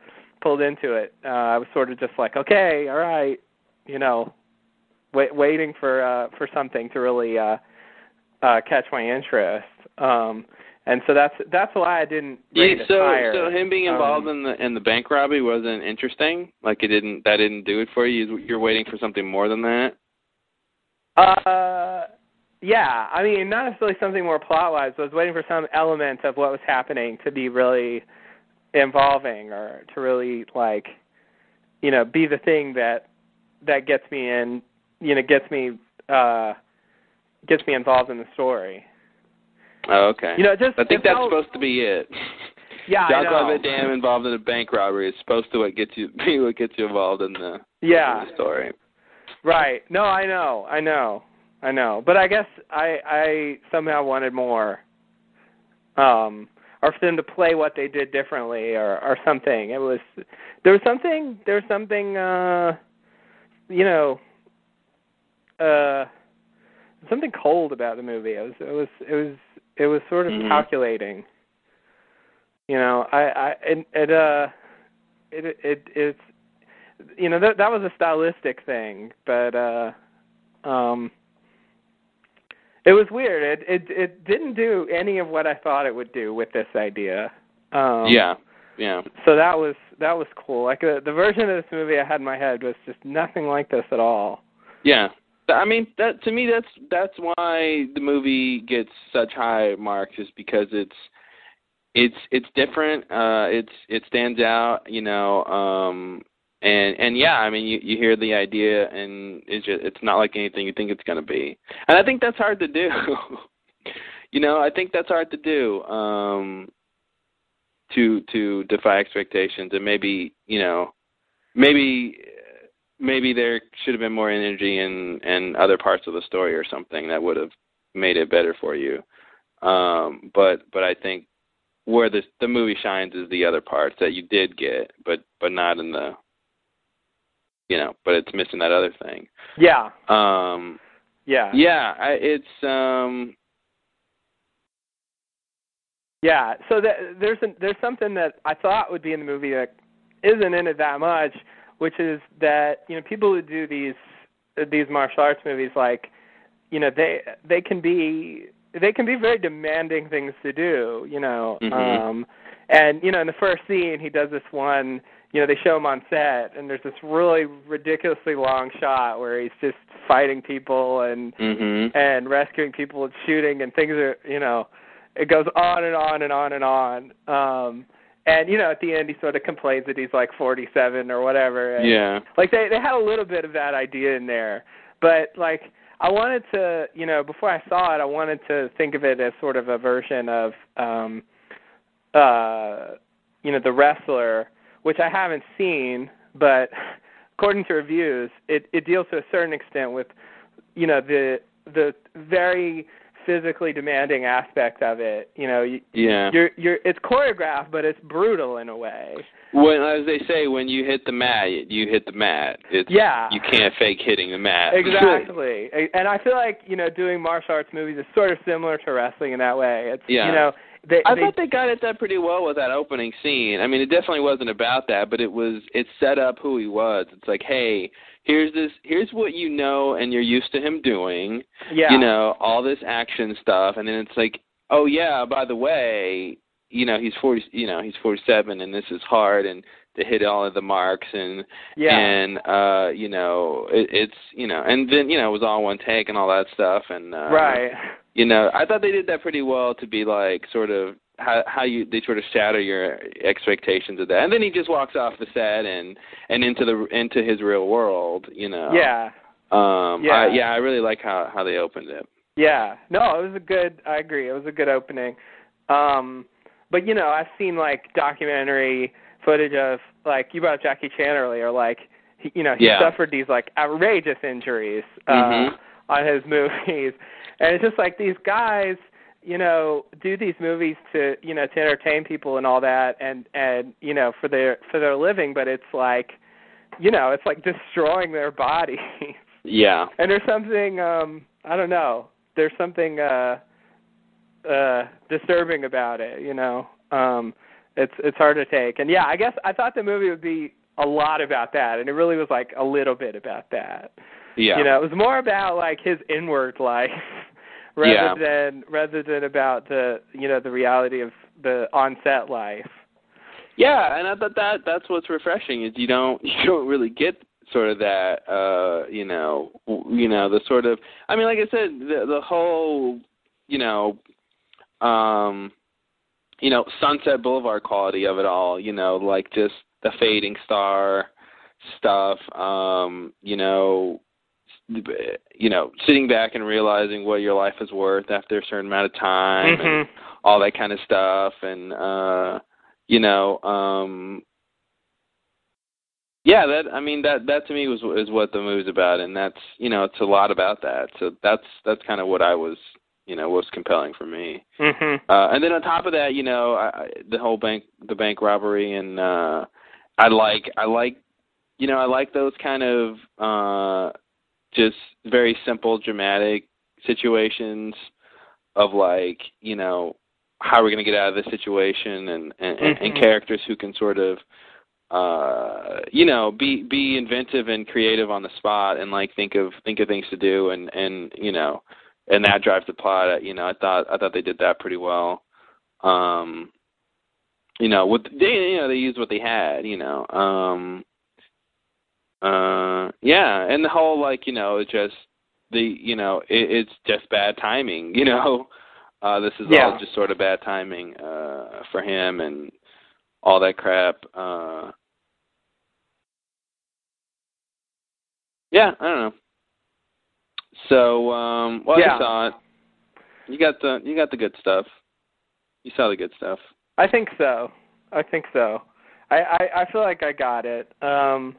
pulled into it. Uh I was sort of just like, okay, all right, you know, wait, waiting for uh for something to really uh uh catch my interest. Um and so that's that's why I didn't Yeah, it so higher. so him being involved Um, in the in the bank robbery wasn't interesting. Like it didn't that didn't do it for you. You're waiting for something more than that. Uh, yeah. I mean, not necessarily something more plot wise. I was waiting for some element of what was happening to be really involving or to really like you know, be the thing that that gets me in, you know, gets me uh gets me involved in the story. Oh, okay. You know, just I think that's felt- supposed to be it. Yeah, I John know. Claude Van Damme involved in a bank robbery is supposed to what gets you be what gets you involved in the, Yeah. in the story. Right. No, I know. I know. I know. But I guess I I somehow wanted more. Um or for them to play what they did differently or or something. It was there was something there was something uh you know uh something cold about the movie. It was it was it was it was sort of Mhm. calculating. You know, I I it, it uh it it it's you know that that was a stylistic thing, but uh um it was weird. It it it didn't do any of what I thought it would do with this idea. Um yeah. Yeah. So that was that was cool. Like the the version of this movie I had in my head was just nothing like this at all. Yeah. I mean that to me that's that's why the movie gets such high marks is because it's it's it's different, uh it's it stands out, you know, um and and yeah, I mean you you hear the idea and it's just it's not like anything you think it's to be. And I think that's hard to do. you know, I think that's hard to do. Um to to defy expectations and maybe, you know, maybe maybe there should have been more energy in in other parts of the story or something that would have made it better for you. Um, but but I think where the the movie shines is the other parts that you did get, but but not in the you know, but it's missing that other thing. Yeah. Um, Yeah. yeah, I, it's um, Yeah. So that, there's a, there's something that I thought would be in the movie that isn't in it that much, which is that you know people who do these these martial arts movies like you know they they can be they can be very demanding things to do you know Mhm. um and you know in the first scene he does this one you know they show him on set and there's this really ridiculously long shot where he's just fighting people and mhm. and rescuing people and shooting and things are you know it goes on and on and on and on um and you know at the end he sort of complains that he's like 47 or whatever and, Yeah. like they they had a little bit of that idea in there but like i wanted to you know before i saw it i wanted to think of it as sort of a version of um uh you know the wrestler which i haven't seen but according to reviews it it deals to a certain extent with you know the the very physically demanding aspect of it you know you, Yeah. you're you're it's choreographed but it's brutal in a way When as they say, when you hit the mat, you hit the mat. It's Yeah. You can't fake hitting the mat. exactly and i feel like you know doing martial arts movies is sort of similar to wrestling in that way it's Yeah. you know they, I they thought they got it done pretty well with that opening scene. I mean, it definitely wasn't about that, but it was. It set up who he was. It's like, hey, here's this. Here's what you know, and you're used to him doing. yeah You know, all this action stuff, and then it's like, oh yeah, by the way, you know, he's forty. You know, he's forty-seven, and this is hard, and to hit all of the marks, and yeah and uh, you know, it, it's you know, and then you know, it was all one take and all that stuff, and uh, right you know, I thought they did that pretty well to be like sort of how how you they sort of shatter your expectations of that, and then he just walks off the set and and into the into his real world, you know. yeah Um. Yeah. I, yeah. I really like how how they opened it. Yeah. No, it was a good I agree. It was a good opening. Um but you know, I've seen like documentary footage of like you brought up Jackie Chan earlier, like he, you know, he Yeah. suffered these like outrageous injuries uh Mhm. on his movies. And it's just like these guys, you know, do these movies to, you know, to entertain people and all that and and you know, for their for their living, but it's like you know, it's like destroying their bodies. Yeah. and there's something um i don't know there's something uh uh disturbing about it you know um it's it's hard to take and yeah i guess i thought the movie would be a lot about that and it really was like a little bit about that Yeah. you know it was more about like his inward life rather Yeah. than rather than about the you know the reality of the on set life Yeah, and I thought that that's what's refreshing is you don't you don't really get sort of that uh you know you know the sort of I mean like I said the the whole you know um you know Sunset Boulevard quality of it all you know like just the fading star stuff. Um, you know, you know, sitting back and realizing what your life is worth after a certain amount of time Mhm. and all that kind of stuff and uh you know, um yeah, that I mean that that to me was is what the movie's about and that's, you know, it's a lot about that. So that's that's kind of what I was, you know, was compelling for me. Mhm. Uh, and then on top of that, you know, I, I, the whole bank, the bank robbery, and uh, I like, I like, you know, I like those kind of uh, just very simple, dramatic situations of like, you know, how are we're going to get out of this situation, and and, and and characters who can sort of, uh, you know, be be inventive and creative on the spot, and like think of think of things to do, and and you know and that drives the plot. You know, I thought I thought they did that pretty well. Um, you know, what they you know they used what they had. You know, um, uh, yeah, and the whole like you know it's just the you know it, it's just bad timing. You know, uh, this is Yeah. all just sort of bad timing uh, for him and all that crap. Uh, yeah, I don't know. So, um, well, Yeah. you saw it. You got the you got the good stuff. You saw the good stuff. I think so. I think so. I, I, I feel like I got it, um,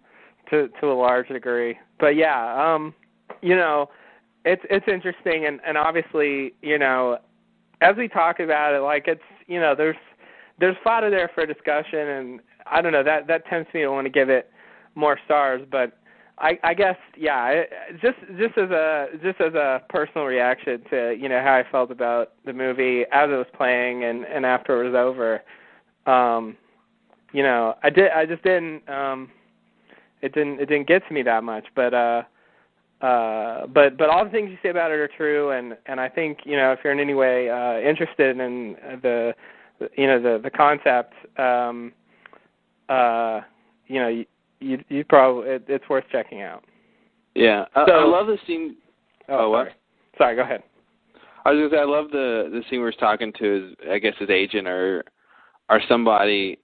to to a large degree. But yeah, um, you know, it's it's interesting and, and obviously, you know, as we talk about it, like it's you know, there's there's fodder there for discussion and I don't know, that that tempts me to want to give it more stars, but I, I guess yeah. It, just just as a just as a personal reaction to you know how I felt about the movie as it was playing and and after it was over, um, you know I did I just didn't um, it didn't it didn't get to me that much. But uh, uh, but but all the things you say about it are true, and and I think you know if you're in any way uh, interested in the you know the the concept, um, uh, you know. You, you you probably it, it's worth checking out. Yeah, I, So- I love the scene. Oh, what? sorry. Sorry, go ahead. I was gonna say I love the the scene where he's talking to his I guess his agent or or somebody,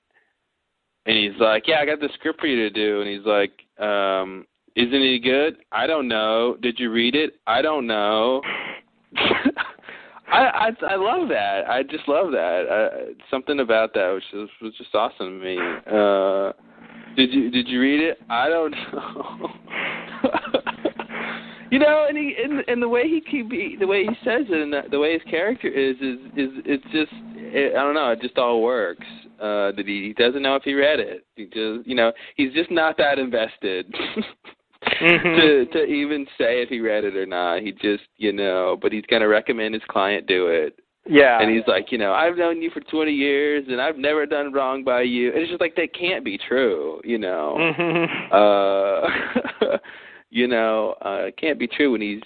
and he's like, "Yeah, I got the script for you to do," and he's like, um, "Isn't it good? I don't know. Did you read it? I don't know." I, I I love that. I just love that. Something about that just was just awesome to me. Uh, did you did you read it? I don't know. you know, and he and, and the way he keep he, the way he says it and the, the way his character is is is it's just it, I don't know. It just all works. Uh, that he, he doesn't know if he read it. He just you know he's just not that invested. Mhm. to to even say if he read it or not. He just you know, but he's gonna recommend his client do it. Yeah. And he's like, you know, I've known you for 20 years and I've never done wrong by you. And it's just like that can't be true, you know. Mhm. Uh you know, uh it can't be true when he's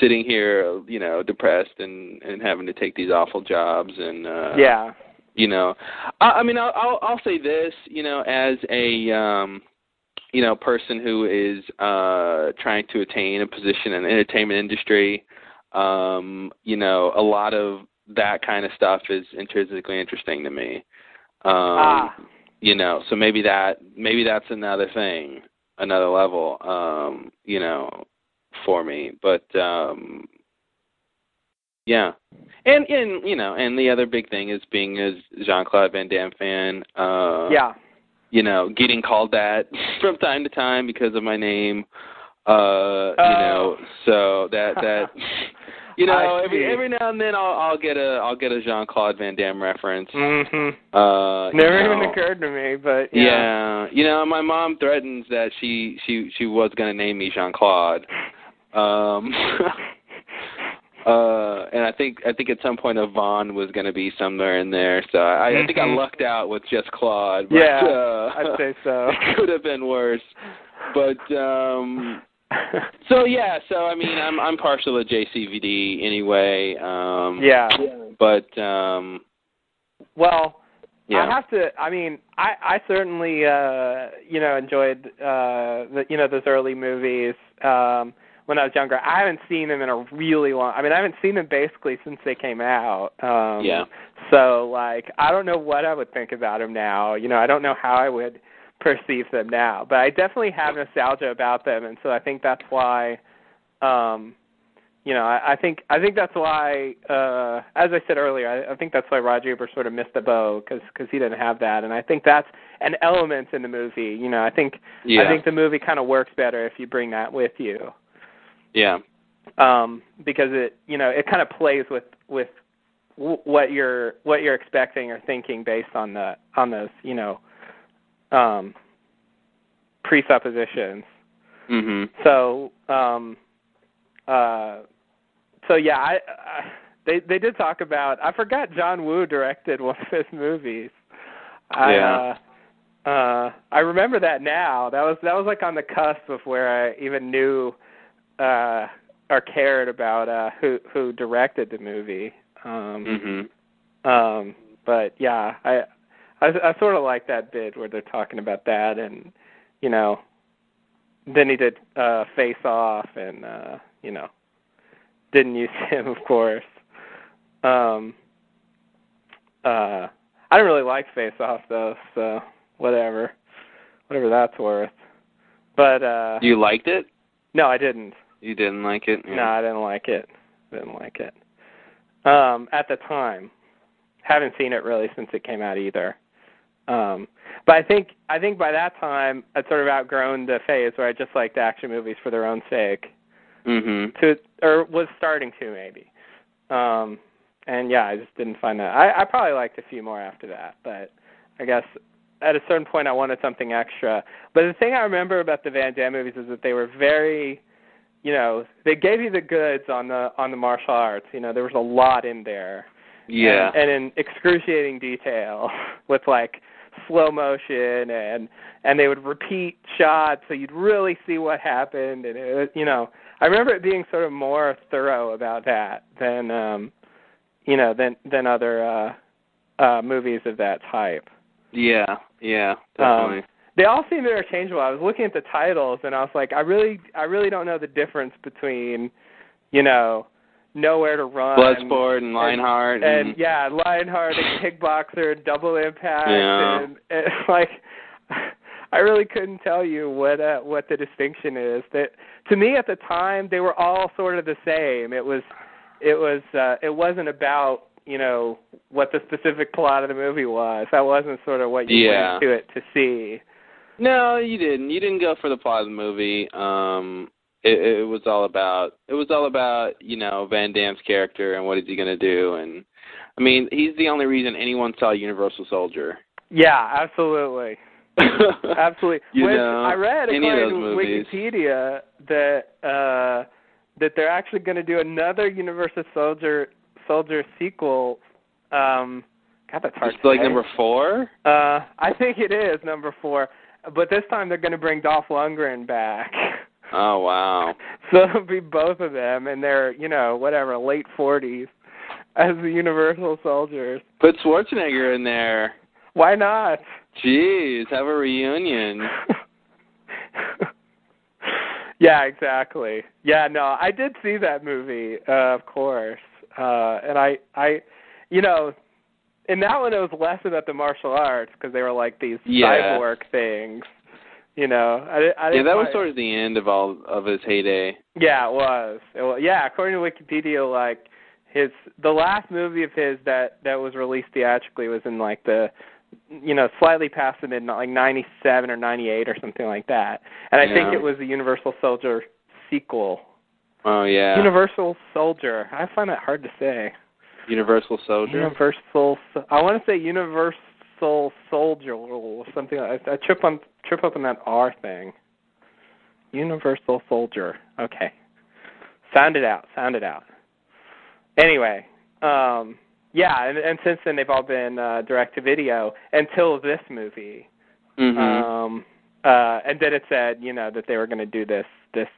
sitting here, you know, depressed and and having to take these awful jobs and uh yeah. You know. I, I mean, I'll, I'll I'll say this, you know, as a um you know, person who is uh trying to attain a position in the entertainment industry, um, you know, a lot of that kind of stuff is intrinsically interesting to me. Um ah. you know, so maybe that maybe that's another thing, another level, um, you know, for me. But um yeah. And and you know, and the other big thing is being a Jean Claude Van Damme fan, uh yeah. you know, getting called that from time to time because of my name. Uh, you Oh. know, so that that you know, every every now and then I'll I'll get a I'll get a Jean Claude Van Damme reference. Mhm. Uh you Never know. even occurred to me, but yeah. Yeah. You know, my mom threatens that she she she was gonna name me Jean Claude. Um Uh, and I think I think at some point a Vaughn was going to be somewhere in there, so I, I think I Mhm. lucked out with just Claude. But, Yeah, uh, I'd say so. it could have been worse. But um so yeah, so I mean I'm I'm partial to JCVD anyway. Um yeah. but um Well, yeah. I have to. I mean, I I certainly uh you know enjoyed uh the you know those early movies um when I was younger. I haven't seen them in a really long. I mean, I haven't seen them basically since they came out. Um Yeah. So like, I don't know what I would think about them now. You know, I don't know how I would perceive them now. But I definitely have nostalgia about them, and so I think that's why. um you know, I, I think I think that's why, uh, as I said earlier, I, I think that's why Roger Ebert sort of missed the boat because because he didn't have that, and I think that's an element in the movie. You know, I think Yeah. I think the movie kind of works better if you bring that with you, yeah. um, because it you know it kind of plays with with what you're what you're expecting or thinking based on the on those you know um, presuppositions. Mhm. So, um, uh, so yeah, I, I they they did talk about. I forgot John Woo directed one of his movies. I, Yeah. Uh, uh, I remember that now. That was that was like on the cusp of where I even knew uh, or cared about uh, who who directed the movie. Um, Mhm. um, but yeah, I, I I sort of like that bit where they're talking about that, and you know, then he did uh, Face Off, and uh, you know, didn't use him, of course. Um, uh, I don't really like Face Off though, so whatever, whatever that's worth. But uh, You liked it? no, I didn't. You didn't like it? Yeah. No, I didn't like it. Didn't like it. Um, at the time, haven't seen it really since it came out either. Um, but I think I think by that time I'd sort of outgrown the phase where I just liked action movies for their own sake. Mhm. To or was starting to maybe. Um, and yeah, I just didn't find that. I, I probably liked a few more after that, but I guess at a certain point I wanted something extra. But the thing I remember about the Van Damme movies is that they were very you know, they gave you the goods on the on the martial arts. You know, there was a lot in there. Yeah. And, and in excruciating detail with like slow motion and and they would repeat shots so you'd really see what happened and it was, you know, I remember it being sort of more thorough about that than um you know, than than other uh uh movies of that type. yeah. Yeah. Um, Definitely. They all seem interchangeable. I was looking at the titles and I was like, I really I really don't know the difference between, you know, Nowhere to Run Bloodsport and Lionheart and, yeah, Lionheart and Kickboxer and Double Impact Yeah. and, and like I really couldn't tell you what uh, what the distinction is. That to me at the time they were all sort of the same. It was it was uh it wasn't about, you know, what the specific plot of the movie was. That wasn't sort of what you Yeah. went to it to see. No, you didn't. You didn't go for the plot of the movie. Um it, it was all about it was all about, you know, Van Damme's character and what is he gonna do and I mean, he's the only reason anyone saw Universal Soldier. Yeah, absolutely. Absolutely. You Which know, I read according to movies. Wikipedia that uh that they're actually going to do another Universal Soldier Soldier sequel. Um God, that's hard It's to like say. number four? Uh, I think it is number four, but this time they're going to bring Dolph Lundgren back. Oh wow. so it'll be both of them, and they're you know whatever late forties as the Universal Soldiers. Put Schwarzenegger in there. Why not? Jeez, have a reunion. yeah, exactly. Yeah, no, I did see that movie, uh, of course. Uh and I I you know, in that one it was less about the martial arts because they were like these Yeah. cyborg things. You know, I, I Yeah, that was sort of the end of all of his heyday. Yeah, it was. It was. Yeah, according to Wikipedia, like his the last movie of his that that was released theatrically was in like the you know slightly past the mid like ninety seven or ninety eight or something like that, and I think it was the Universal Soldier sequel. Oh yeah. Universal Soldier. I find that hard to say. Universal Soldier. Universal. I want to say Universal Soldier or something. I, I trip on trip up on that R thing. Universal Soldier. Okay. Sound it out. Sound it out. Anyway, um, yeah, and, and since then they've all been uh, direct to video until this movie. Mm-hmm. Um, uh, and then it said, you know, that they were going to do this this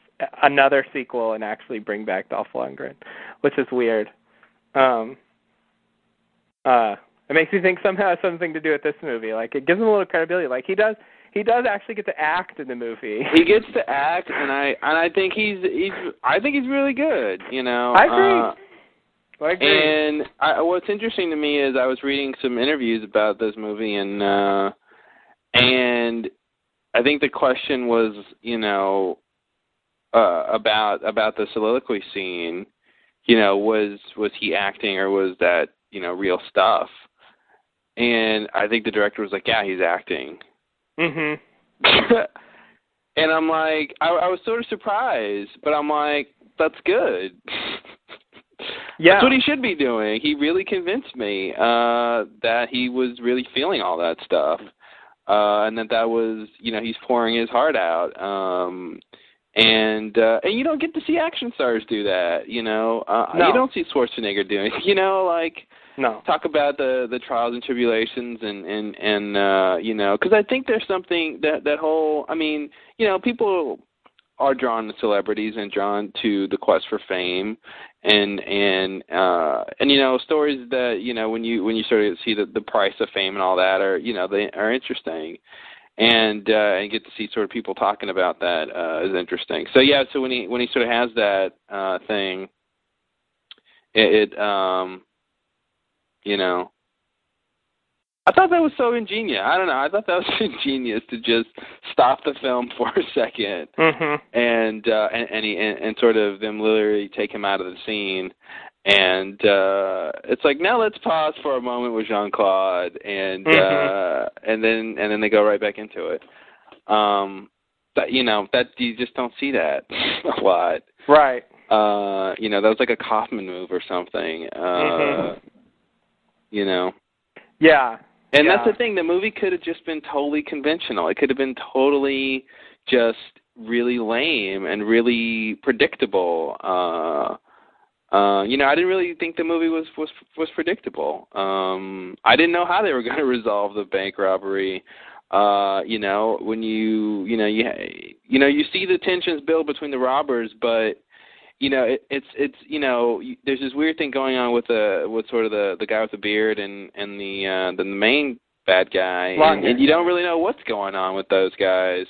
another sequel and actually bring back Dolph Lundgren, which is weird. Um, uh, it makes me think somehow something to do with this movie. Like it gives him a little credibility. Like he does, he does actually get to act in the movie. he gets to act, and I and I think he's he's I think he's really good. You know. I agree. Uh, I agree. And I, what's interesting to me is I was reading some interviews about this movie, and uh, and I think the question was, you know, uh, about about the soliloquy scene. You know, was was he acting or was that you know real stuff? And I think the director was like, yeah, he's acting. Mhm. and I'm like, I, I was sort of surprised, but I'm like, that's good. Yeah. That's what he should be doing. He really convinced me uh that he was really feeling all that stuff. Uh and that that was, you know, he's pouring his heart out. Um and uh and you don't get to see action stars do that, you know. Uh No. you don't see Schwarzenegger doing, you know, like No. talk about the the trials and tribulations and and and uh you know because i think there's something that that whole i mean you know people are drawn to celebrities and drawn to the quest for fame and and uh and you know stories that you know when you when you sort of see the the price of fame and all that are you know they are interesting and uh and get to see sort of people talking about that uh is interesting so yeah so when he when he sort of has that uh thing it, it um you know I thought that was so ingenious. I don't know. I thought that was ingenious to just stop the film for a second Mhm. and uh and and, he, and and sort of them literally take him out of the scene and uh it's like now let's pause for a moment with Jean Claude and Mhm. uh and then and then they go right back into it. Um that you know, that you just don't see that a lot. Right. Uh you know, that was like a Kaufman move or something. Uh Mhm. you know. Yeah. And Yeah. that's the thing. The movie could have just been totally conventional. It could have been totally just really lame and really predictable. Uh uh you know, I didn't really think the movie was was was predictable. Um I didn't know how they were going to resolve the bank robbery. Uh you know, when you you know, you you know, you see the tensions build between the robbers, but you know, it, it's it's you know, you- there's this weird thing going on with the with sort of the the guy with the beard and and the uh the main bad guy, and, and you don't really know what's going on with those guys.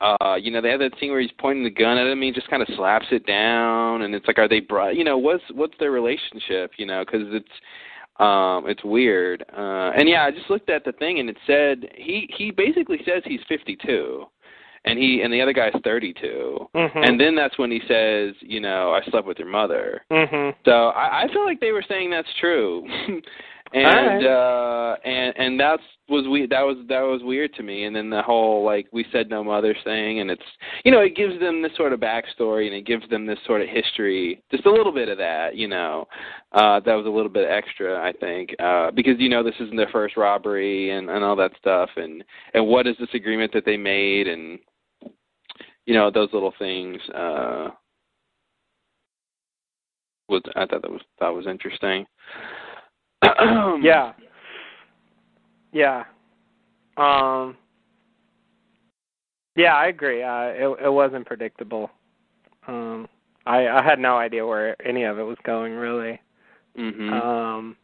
Uh, you know, they have that scene where he's pointing the gun at him, and he just kind of slaps it down, and it's like, are they bro? You know, what's what's their relationship? You know, because it's um it's weird. Uh, and yeah, I just looked at the thing, and it said he he basically says he's 52 and he and the other guy's 32 Mhm. and then that's when he says you know i slept with your mother Mhm. so i i feel like they were saying that's true and Alright. uh and and that's was we that was that was weird to me. And then the whole like we said no mother thing and it's you know it gives them this sort of backstory and it gives them this sort of history just a little bit of that you know. Uh that was a little bit extra i think uh because you know this isn't their first robbery and and all that stuff. And and what is this agreement that they made? And you know those little things uh was i thought that was that was interesting Yeah. Yeah. Um Yeah, I agree. Uh it it wasn't predictable. Um I I had no idea where any of it was going really. mhm Um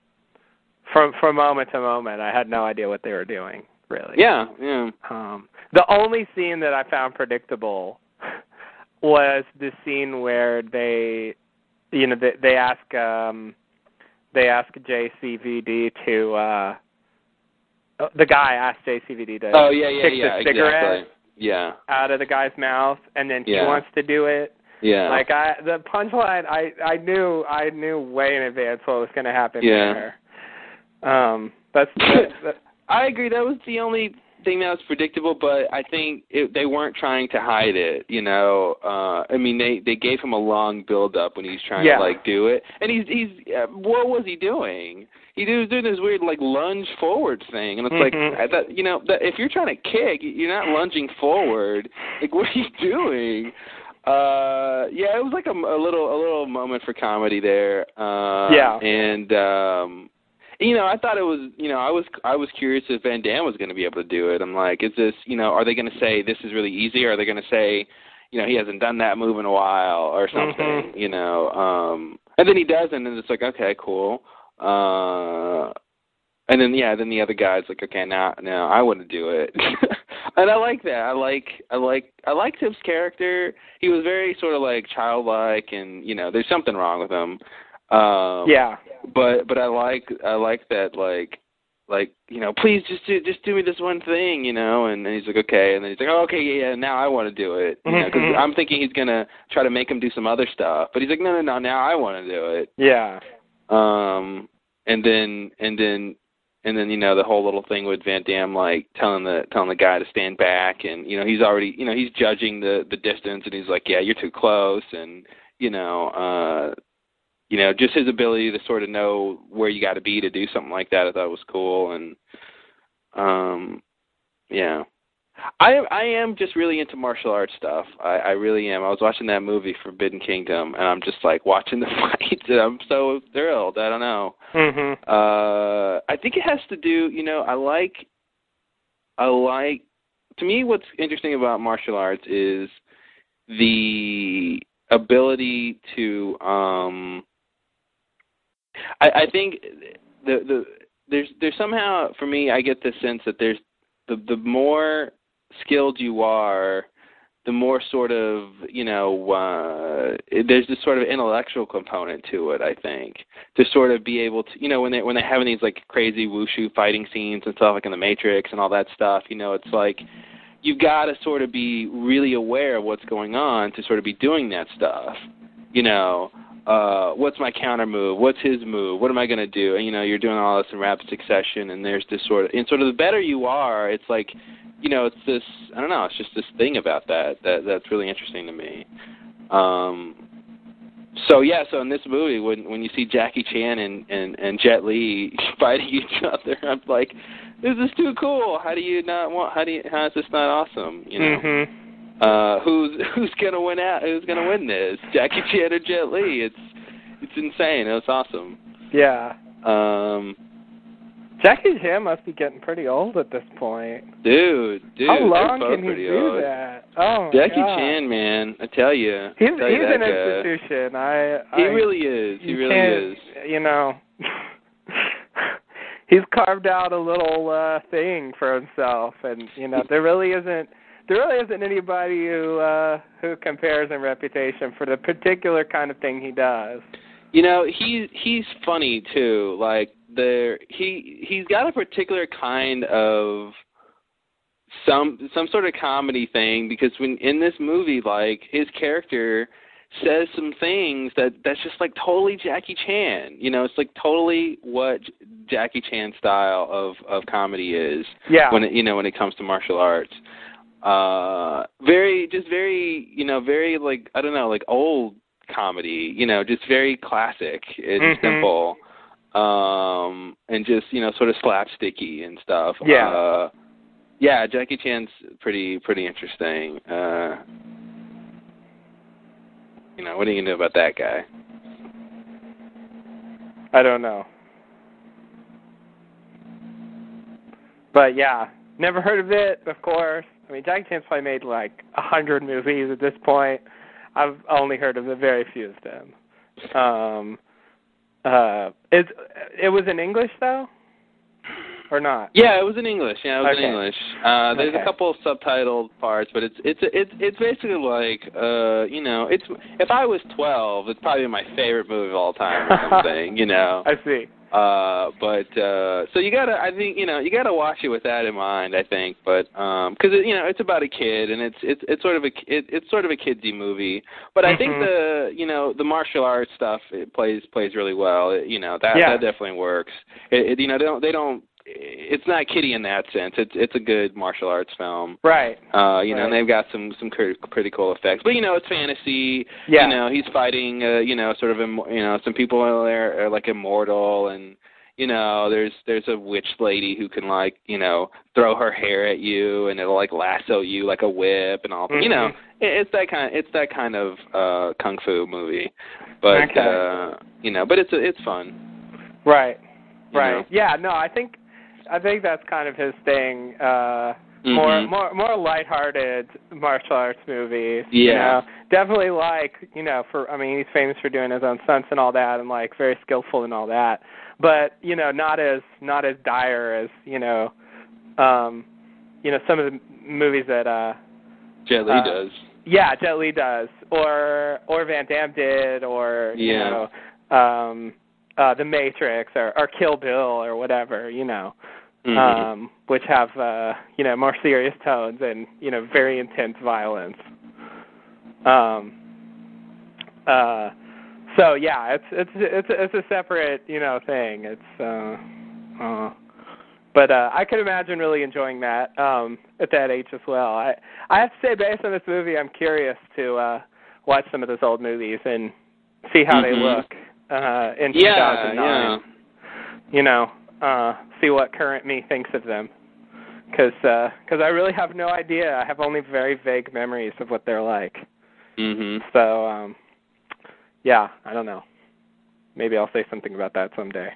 from from moment to moment I had no idea what they were doing, really. yeah yeah Um, the only scene that I found predictable was the scene where they, you know, they, they ask um, they ask JCVD to uh, the guy asked JCVD to oh yeah yeah pick yeah the cigarette exactly yeah out of the guy's mouth, and then he wants to do it. yeah Like I, the punchline, I I knew I knew way in advance what was going to happen Yeah. there. Um, that's, that's that, I agree. That was the only thing that was predictable, but I think it, they weren't trying to hide it. You know, uh I mean, they they gave him a long build up when he's trying Yeah. to like do it, and he's he's uh, what was he doing? He was doing this weird like lunge forward thing, and it's Mhm. like I thought, you know, that if you're trying to kick, you're not lunging forward. Like, what are you doing? Uh, yeah, it was like a, a little a little moment for comedy there. Uh, Yeah. and um, you know, I thought it was, you know, I was I was curious if Van Damme was going to be able to do it. I'm like, is this, you know, are they going to say this is really easy, or are they going to say, you know, he hasn't done that move in a while or something, Mhm. you know? Um, and then he does, and then it's like, okay, cool. Uh, and then yeah, then the other guy's like, okay, now now I want to do it, and I like that. I like I like I liked his character. He was very sort of like childlike, and you know, there's something wrong with him. Um, yeah. but but I like I like that like like you know please just do just do me this one thing you know? And, and he's like okay. And then he's like oh, okay yeah, yeah now I want to do it you know? Because Mhm. I'm thinking he's gonna try to make him do some other stuff. But he's like no no no now I want to do it. Yeah. um and then and then and then you know the whole little thing with Van Damme like telling the telling the guy to stand back. And you know he's already you know he's judging the the distance. And he's like yeah you're too close. And you know uh you know just his ability to sort of know where you got to be to do something like that I thought was cool and um yeah I I am just really into martial arts stuff. I, I really am. I was watching that movie Forbidden Kingdom, and I'm just like watching the fights, and I'm so thrilled. I don't know. Mhm. Uh, I think it has to do. You know, I like. I like. To me, what's interesting about martial arts is the ability to. um I, I think the the there's there's somehow for me I get the sense that there's the the more skilled you are, the more sort of you know uh, there's this sort of intellectual component to it. I think to sort of be able to you know when they when they're having these like crazy wushu fighting scenes and stuff like in the Matrix and all that stuff. You know, it's like you've got to sort of be really aware of what's going on to sort of be doing that stuff. You know, uh, what's my counter move? What's his move? What am I going to do? And you know, you're doing all this in rapid succession, and there's this sort of, and sort of the better you are, it's like, you know, it's this, I don't know, it's just this thing about that that that's really interesting to me. Um, so yeah, so in this movie, when when you see Jackie Chan and and and Jet Li fighting each other, I'm like, this is too cool. How do you not want? How do you? How is this not awesome? You know Mhm. Uh who's who's gonna win out who's gonna win this jackie chan or jet li it's it's insane it's awesome Yeah. um Jackie Chan must be getting pretty old at this point. dude dude How long can he do old. that? Oh jackie God. chan man i tell you He's tell you he's an guy. institution. I, I he really is he really is You know, he's carved out a little uh thing for himself, and you know there really isn't there really isn't anybody who uh who compares in reputation for the particular kind of thing he does. you know he he's funny too like there he he's got a particular kind of some some sort of comedy thing because when in this movie like his character says some things that that's just like totally Jackie Chan. You know, it's like totally what Jackie Chan style of of comedy is Yeah. when it you know when it comes to martial arts. Uh very just very, you know, very like I don't know, like old comedy, you know, just very classic and Mhm. simple. Um and just, you know, sort of slapsticky and stuff. Yeah. Uh yeah, Jackie Chan's pretty pretty interesting. Uh you know, what are you gonna do about that guy? I don't know. But yeah, never heard of it, of course. I mean, Jackie Chan's probably made like a hundred movies at this point. I've only heard of a very few of them. Um, uh, it it was in English though, or not? Yeah, it was in English. Yeah, it was Okay. in English. Uh there's Okay. a couple of subtitled parts, but it's it's it's it's basically like uh you know, it's if I was 12, it's probably my favorite movie of all time or something, you know. I see. Uh but uh so you got to I think, you know, you got to watch it with that in mind, I think, but um cuz you know, it's about a kid and it's it's it's sort of a it, it's sort of a kidsy movie. But I think Mhm. the, you know, the martial arts stuff it plays plays really well. It, you know, that Yeah. that definitely works. It, it you know, they don't they don't it's not kitty in that sense. It's it's a good martial arts film. Right. Uh, you know, and they've got some some pretty, cool effects. But you know, it's fantasy. Yeah. You know, he's fighting. Uh, you know, sort of. Im- you know, some people are there are like immortal, and you know, there's there's a witch lady who can like you know throw her hair at you, and it'll like lasso you like a whip, and all. You know, Mhm. it, it's that kind. It's that kind of uh kung fu movie. But Okay. uh, you know, but it's it's fun. Right. you Right. know. Yeah. No, I think I think that's kind of his thing. Uh more Mhm. more more lighthearted martial arts movies. You Yeah. know? Definitely like, you know, for I mean he's famous for doing his own stunts and all that and like very skillful and all that. But, you know, not as not as dire as, you know, um you know, some of the movies that uh Jet Li Uh, does. yeah, Jet Li does. Or or Van Damme did or you Yeah. know um uh The Matrix or, or Kill Bill or whatever, you know. Mhm. um, which have uh, you know more serious tones and you know very intense violence. Um, uh, so yeah, it's it's it's it's a separate you know thing. It's uh, uh, but uh, I could imagine really enjoying that um, at that age as well. I I have to say, based on this movie, I'm curious to uh, watch some of those old movies and see how they Mhm. look uh, in yeah, 2009 yeah. you know, uh, see what current me thinks of them. Because uh 'cause I really have no idea. I have only very vague memories of what they're like. Mhm. So, um, yeah, I don't know. Maybe I'll say something about that someday.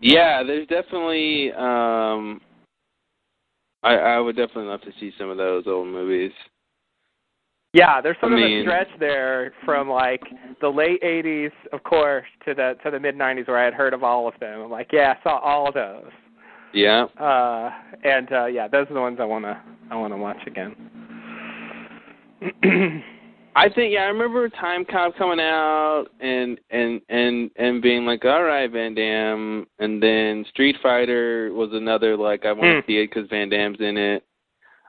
Yeah, there's definitely um I I would definitely love to see some of those old movies. Yeah, there's sort I of mean- a stretch there from like the late '80s, of course, to the to the mid '90s where I had heard of all of them. I'm like, yeah, I saw all of those. Yeah. Uh, and uh, yeah, those are the ones I wanna I wanna watch again. I think yeah, I remember Timecop coming out and and and and being like, all right, Van Damme, and then Street Fighter was another like I want to Hmm. see it because Van Damme's in it.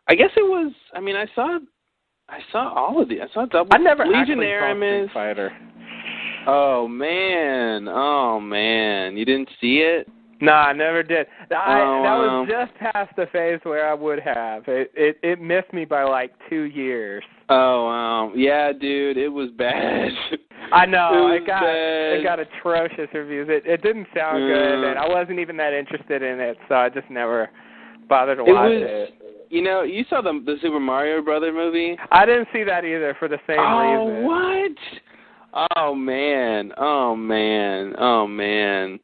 I guess it was. I mean, I saw, I saw all of the. I saw Double I never Legionnaire. I missed. Fighter. Oh man, oh man, you didn't see it? No, I never did. I Oh, that wow. was just past the phase where I would have. It it it missed me by like two years. Oh wow, yeah, dude, it was bad. I know It it, got bad. it got atrocious reviews. It it didn't sound good, and I wasn't even that interested in it, so I just never bothered to It watch was- it. You know, you saw the the Super Mario Brother movie. I didn't see that either for the same oh reason. what? Oh man, oh man, oh man.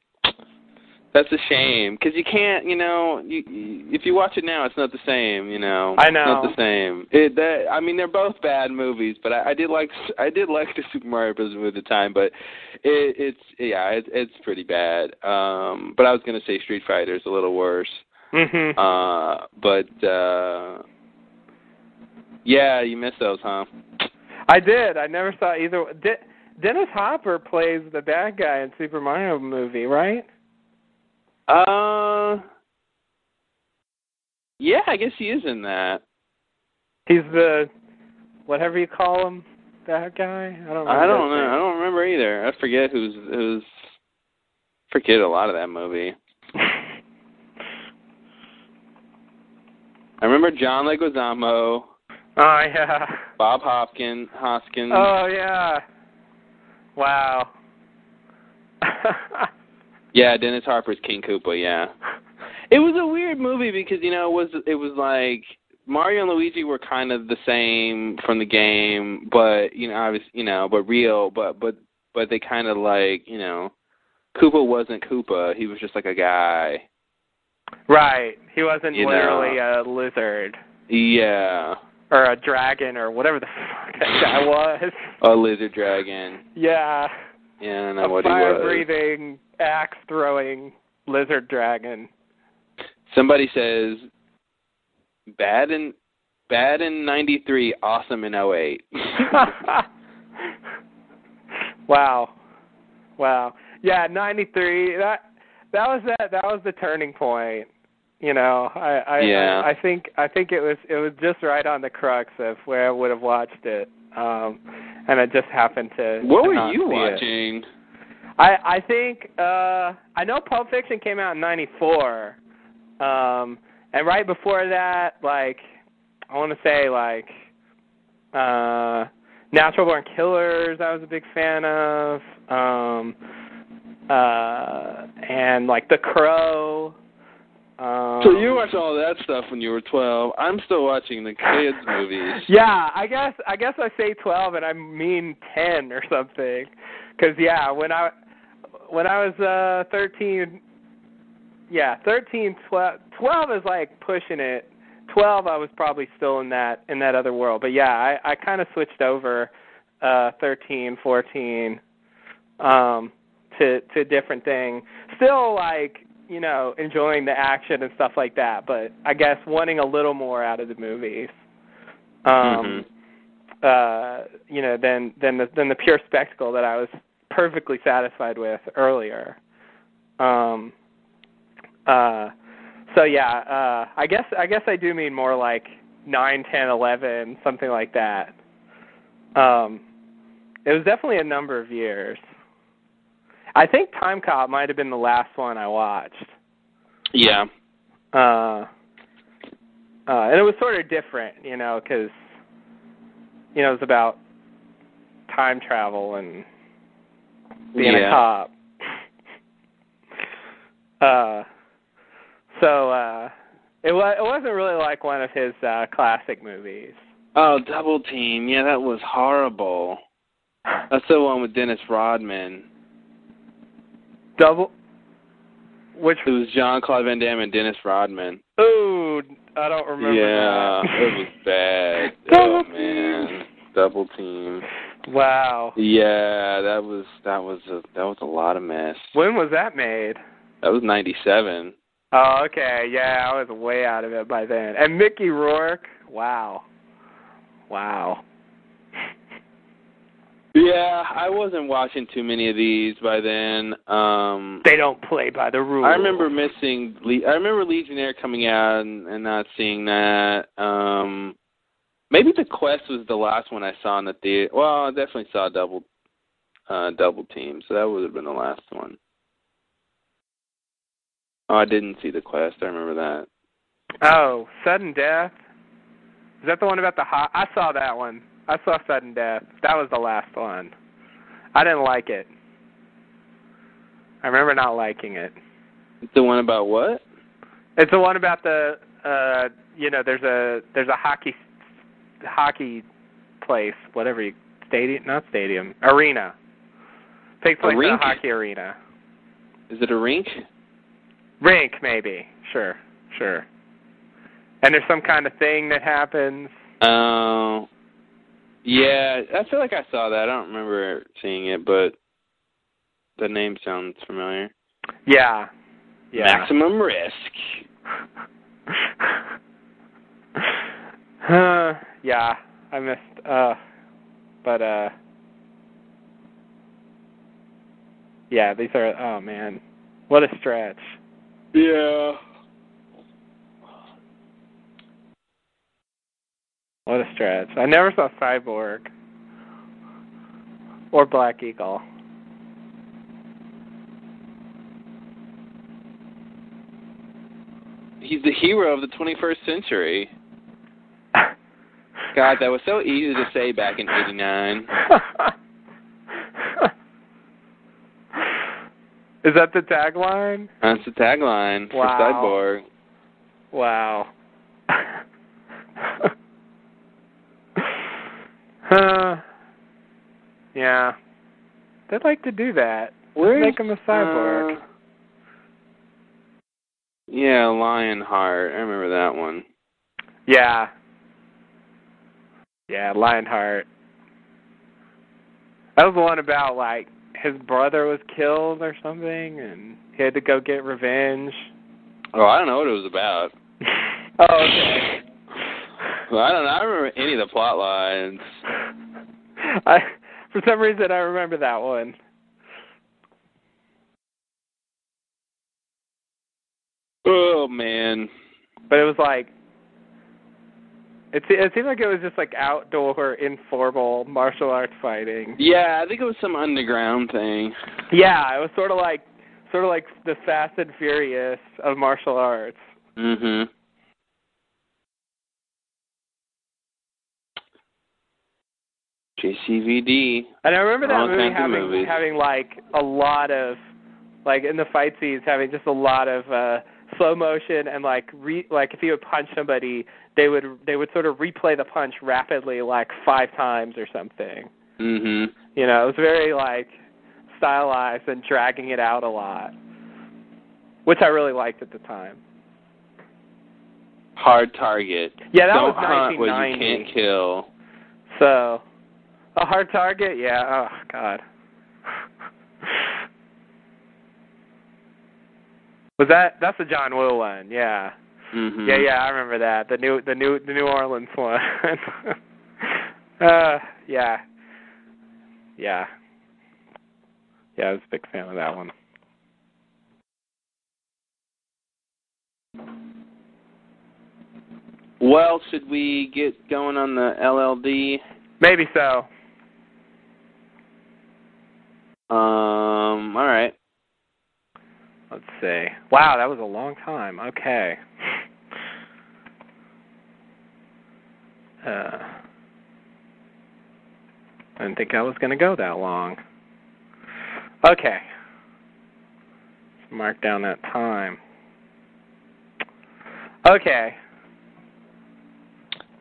That's a shame because you can't, you know, you, you, if you watch it now, it's not the same, you know. I know. It's not the same. It, that, I mean, they're both bad movies, but I, I did like, I did like the Super Mario Bros. movie at the time, but it, it's, yeah, it, it's pretty bad. Um, but I was gonna say Street Fighter is a little worse. Mhm. Uh, but uh, yeah, you missed those, huh? I did. I never saw either. De- Dennis Hopper plays the bad guy in Super Mario movie, right? Uh, yeah, I guess he is in that. He's the whatever you call him, that guy. I don't. I don't know. I don't remember either. I forget who's who's. Forget a lot of that movie. name. I remember John Leguizamo, oh yeah. Bob Hopkins, Hoskins. Oh yeah. Wow. Yeah, Dennis Hopper's King Koopa. Yeah, it was a weird movie because you know it was it was like Mario and Luigi were kind of the same from the game, but you know obviously you know but real, but but but they kind of like you know Koopa wasn't Koopa. He was just like a guy. Right. He wasn't You know. literally a lizard Yeah, or a dragon or whatever the fuck that guy was. a lizard dragon. Yeah. Yeah, I don't know a what he fire breathing, axe throwing lizard dragon. Somebody says bad in bad in '93, awesome in 08. wow. Wow. Yeah, 93. That that was that that was the turning point. You know, I I Yeah. I, I think I think it was it was just right on the crux of where I would have watched it. Um and I just happened to what to were you see it. watching? I I think uh I know Pulp Fiction came out in '94, um, and right before that, like I want to say like uh Natural Born Killers. I was a big fan of, um, uh, and like The Crow. Um, So you watched all that stuff when you were 12. I'm still watching the kids movies. Yeah, I guess I guess I say 12 and I mean 10 or something. Cuz yeah, when I when I was uh 13 yeah, 13 12 12 is like pushing it. 12 I was probably still in that in that other world. But yeah, I I kind of switched over uh 13, 14 um to to a different thing. Still like you know, enjoying the action and stuff like that, but I guess wanting a little more out of the movies. Um uh you know, than than the than the pure spectacle that I was perfectly satisfied with earlier. Um uh so yeah, uh I guess I guess I do mean more like nine, ten, eleven, something like that. Um it was definitely a number of years. I think Timecop might have been the last one I watched. Yeah. Uh uh and it was sort of different, you know, cuz you know, it was about time travel and being yeah. a cop. Uh so uh it was it wasn't really like one of his uh classic movies. Oh, Double Team. Yeah, that was horrible. That's the one with Dennis Rodman. Double which It was Jean Claude Van Damme and Dennis Rodman. Ooh, I don't remember yeah, that. it was bad. Oh, Double oh man, Double Team. Wow. Yeah, that was that was a that was a lot of mess. When was that made? That was '97. Oh, okay. Yeah, I was way out of it by then. And Mickey Rourke. Wow. Wow. Yeah, I wasn't watching too many of these by then. Um They don't play by the rules. I remember missing. Le- I remember Legionnaire coming out and, and not seeing that. Um Maybe the Quest was the last one I saw in the theater. Well, I definitely saw Double uh Double Team, so that would have been the last one. Oh, I didn't see the Quest. I remember that. Oh, Sudden Death. Is that the one about the hot? I saw that one. I saw Sudden Death. That was the last one. I didn't like it. I remember not liking it. It's the one about what? It's the one about the uh you know, there's a there's a hockey hockey place, whatever you stadium not stadium. Arena. Takes A place in a hockey arena. Is it a rink? Rink maybe. Sure. Sure. And there's some kind of thing that happens. Oh. Yeah, I feel like I saw that. I don't remember seeing it, but the name sounds familiar. Yeah. Yeah. Maximum risk. uh, yeah, I missed uh but uh Yeah, these are oh man. What a stretch. Yeah. What a stretch. I never saw Cyborg or Black Eagle. He's the hero of the 21st century. God, that was so easy to say back in '89. Is that the tagline? That's the tagline for Cyborg. Wow. uh, yeah. They'd like to do that. Where's, Make him a cyborg. uh, yeah, Lionheart. I remember that one. Yeah. Yeah, Lionheart. That was the one about like his brother was killed or something and he had to go get revenge. Oh, I don't know what it was about. oh, okay. Well, I don't know. I don't remember any of the plot lines. I for some reason I remember that one. Oh man. But it was like it se- it seemed like it was just like outdoor informal martial arts fighting. Yeah, I think it was some underground thing. Yeah, it was sort of like sort of like the Fast and Furious of martial arts. Mhm. JCVD. And I remember that movie having having like a lot of like in the fight scenes having just a lot of uh slow motion and like re like if he would punch somebody they would they would sort of replay the punch rapidly like five times or something. Mhm. You know, it was very like stylized and dragging it out a lot. Which I really liked at the time. Hard target. Yeah, that Don't was hunt what you can't kill. So, a hard target? Yeah. Oh God. Was that that's the John Woo one? Yeah. Mm-hmm. Yeah, yeah, I remember that. The new the new the New Orleans one. uh yeah. Yeah. Yeah, I was a big fan of that one. Well, should we get going on the LLD? Maybe so. Um. All right. Let's see. Wow, that was a long time. Okay. Uh, I didn't think I was going to go that long. Okay. Let's mark down that time. Okay.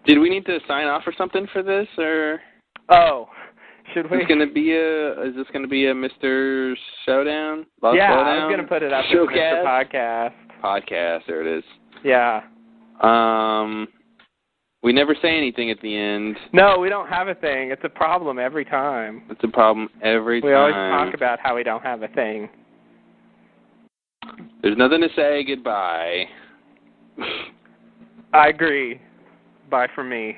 Did we need to sign off or something for this, or Oh, should is we? this gonna be a is this gonna be a Mister Showdown? Love yeah, I Showdown? was going to put it up as Showcast? Mr. Podcast. podcast. There it is. Yeah. Um, we never say anything at the end. No, we don't have a thing. It's a problem every time. It's a problem every We time. We always talk about how we don't have a thing. There's nothing to say goodbye. I agree. Bye for me.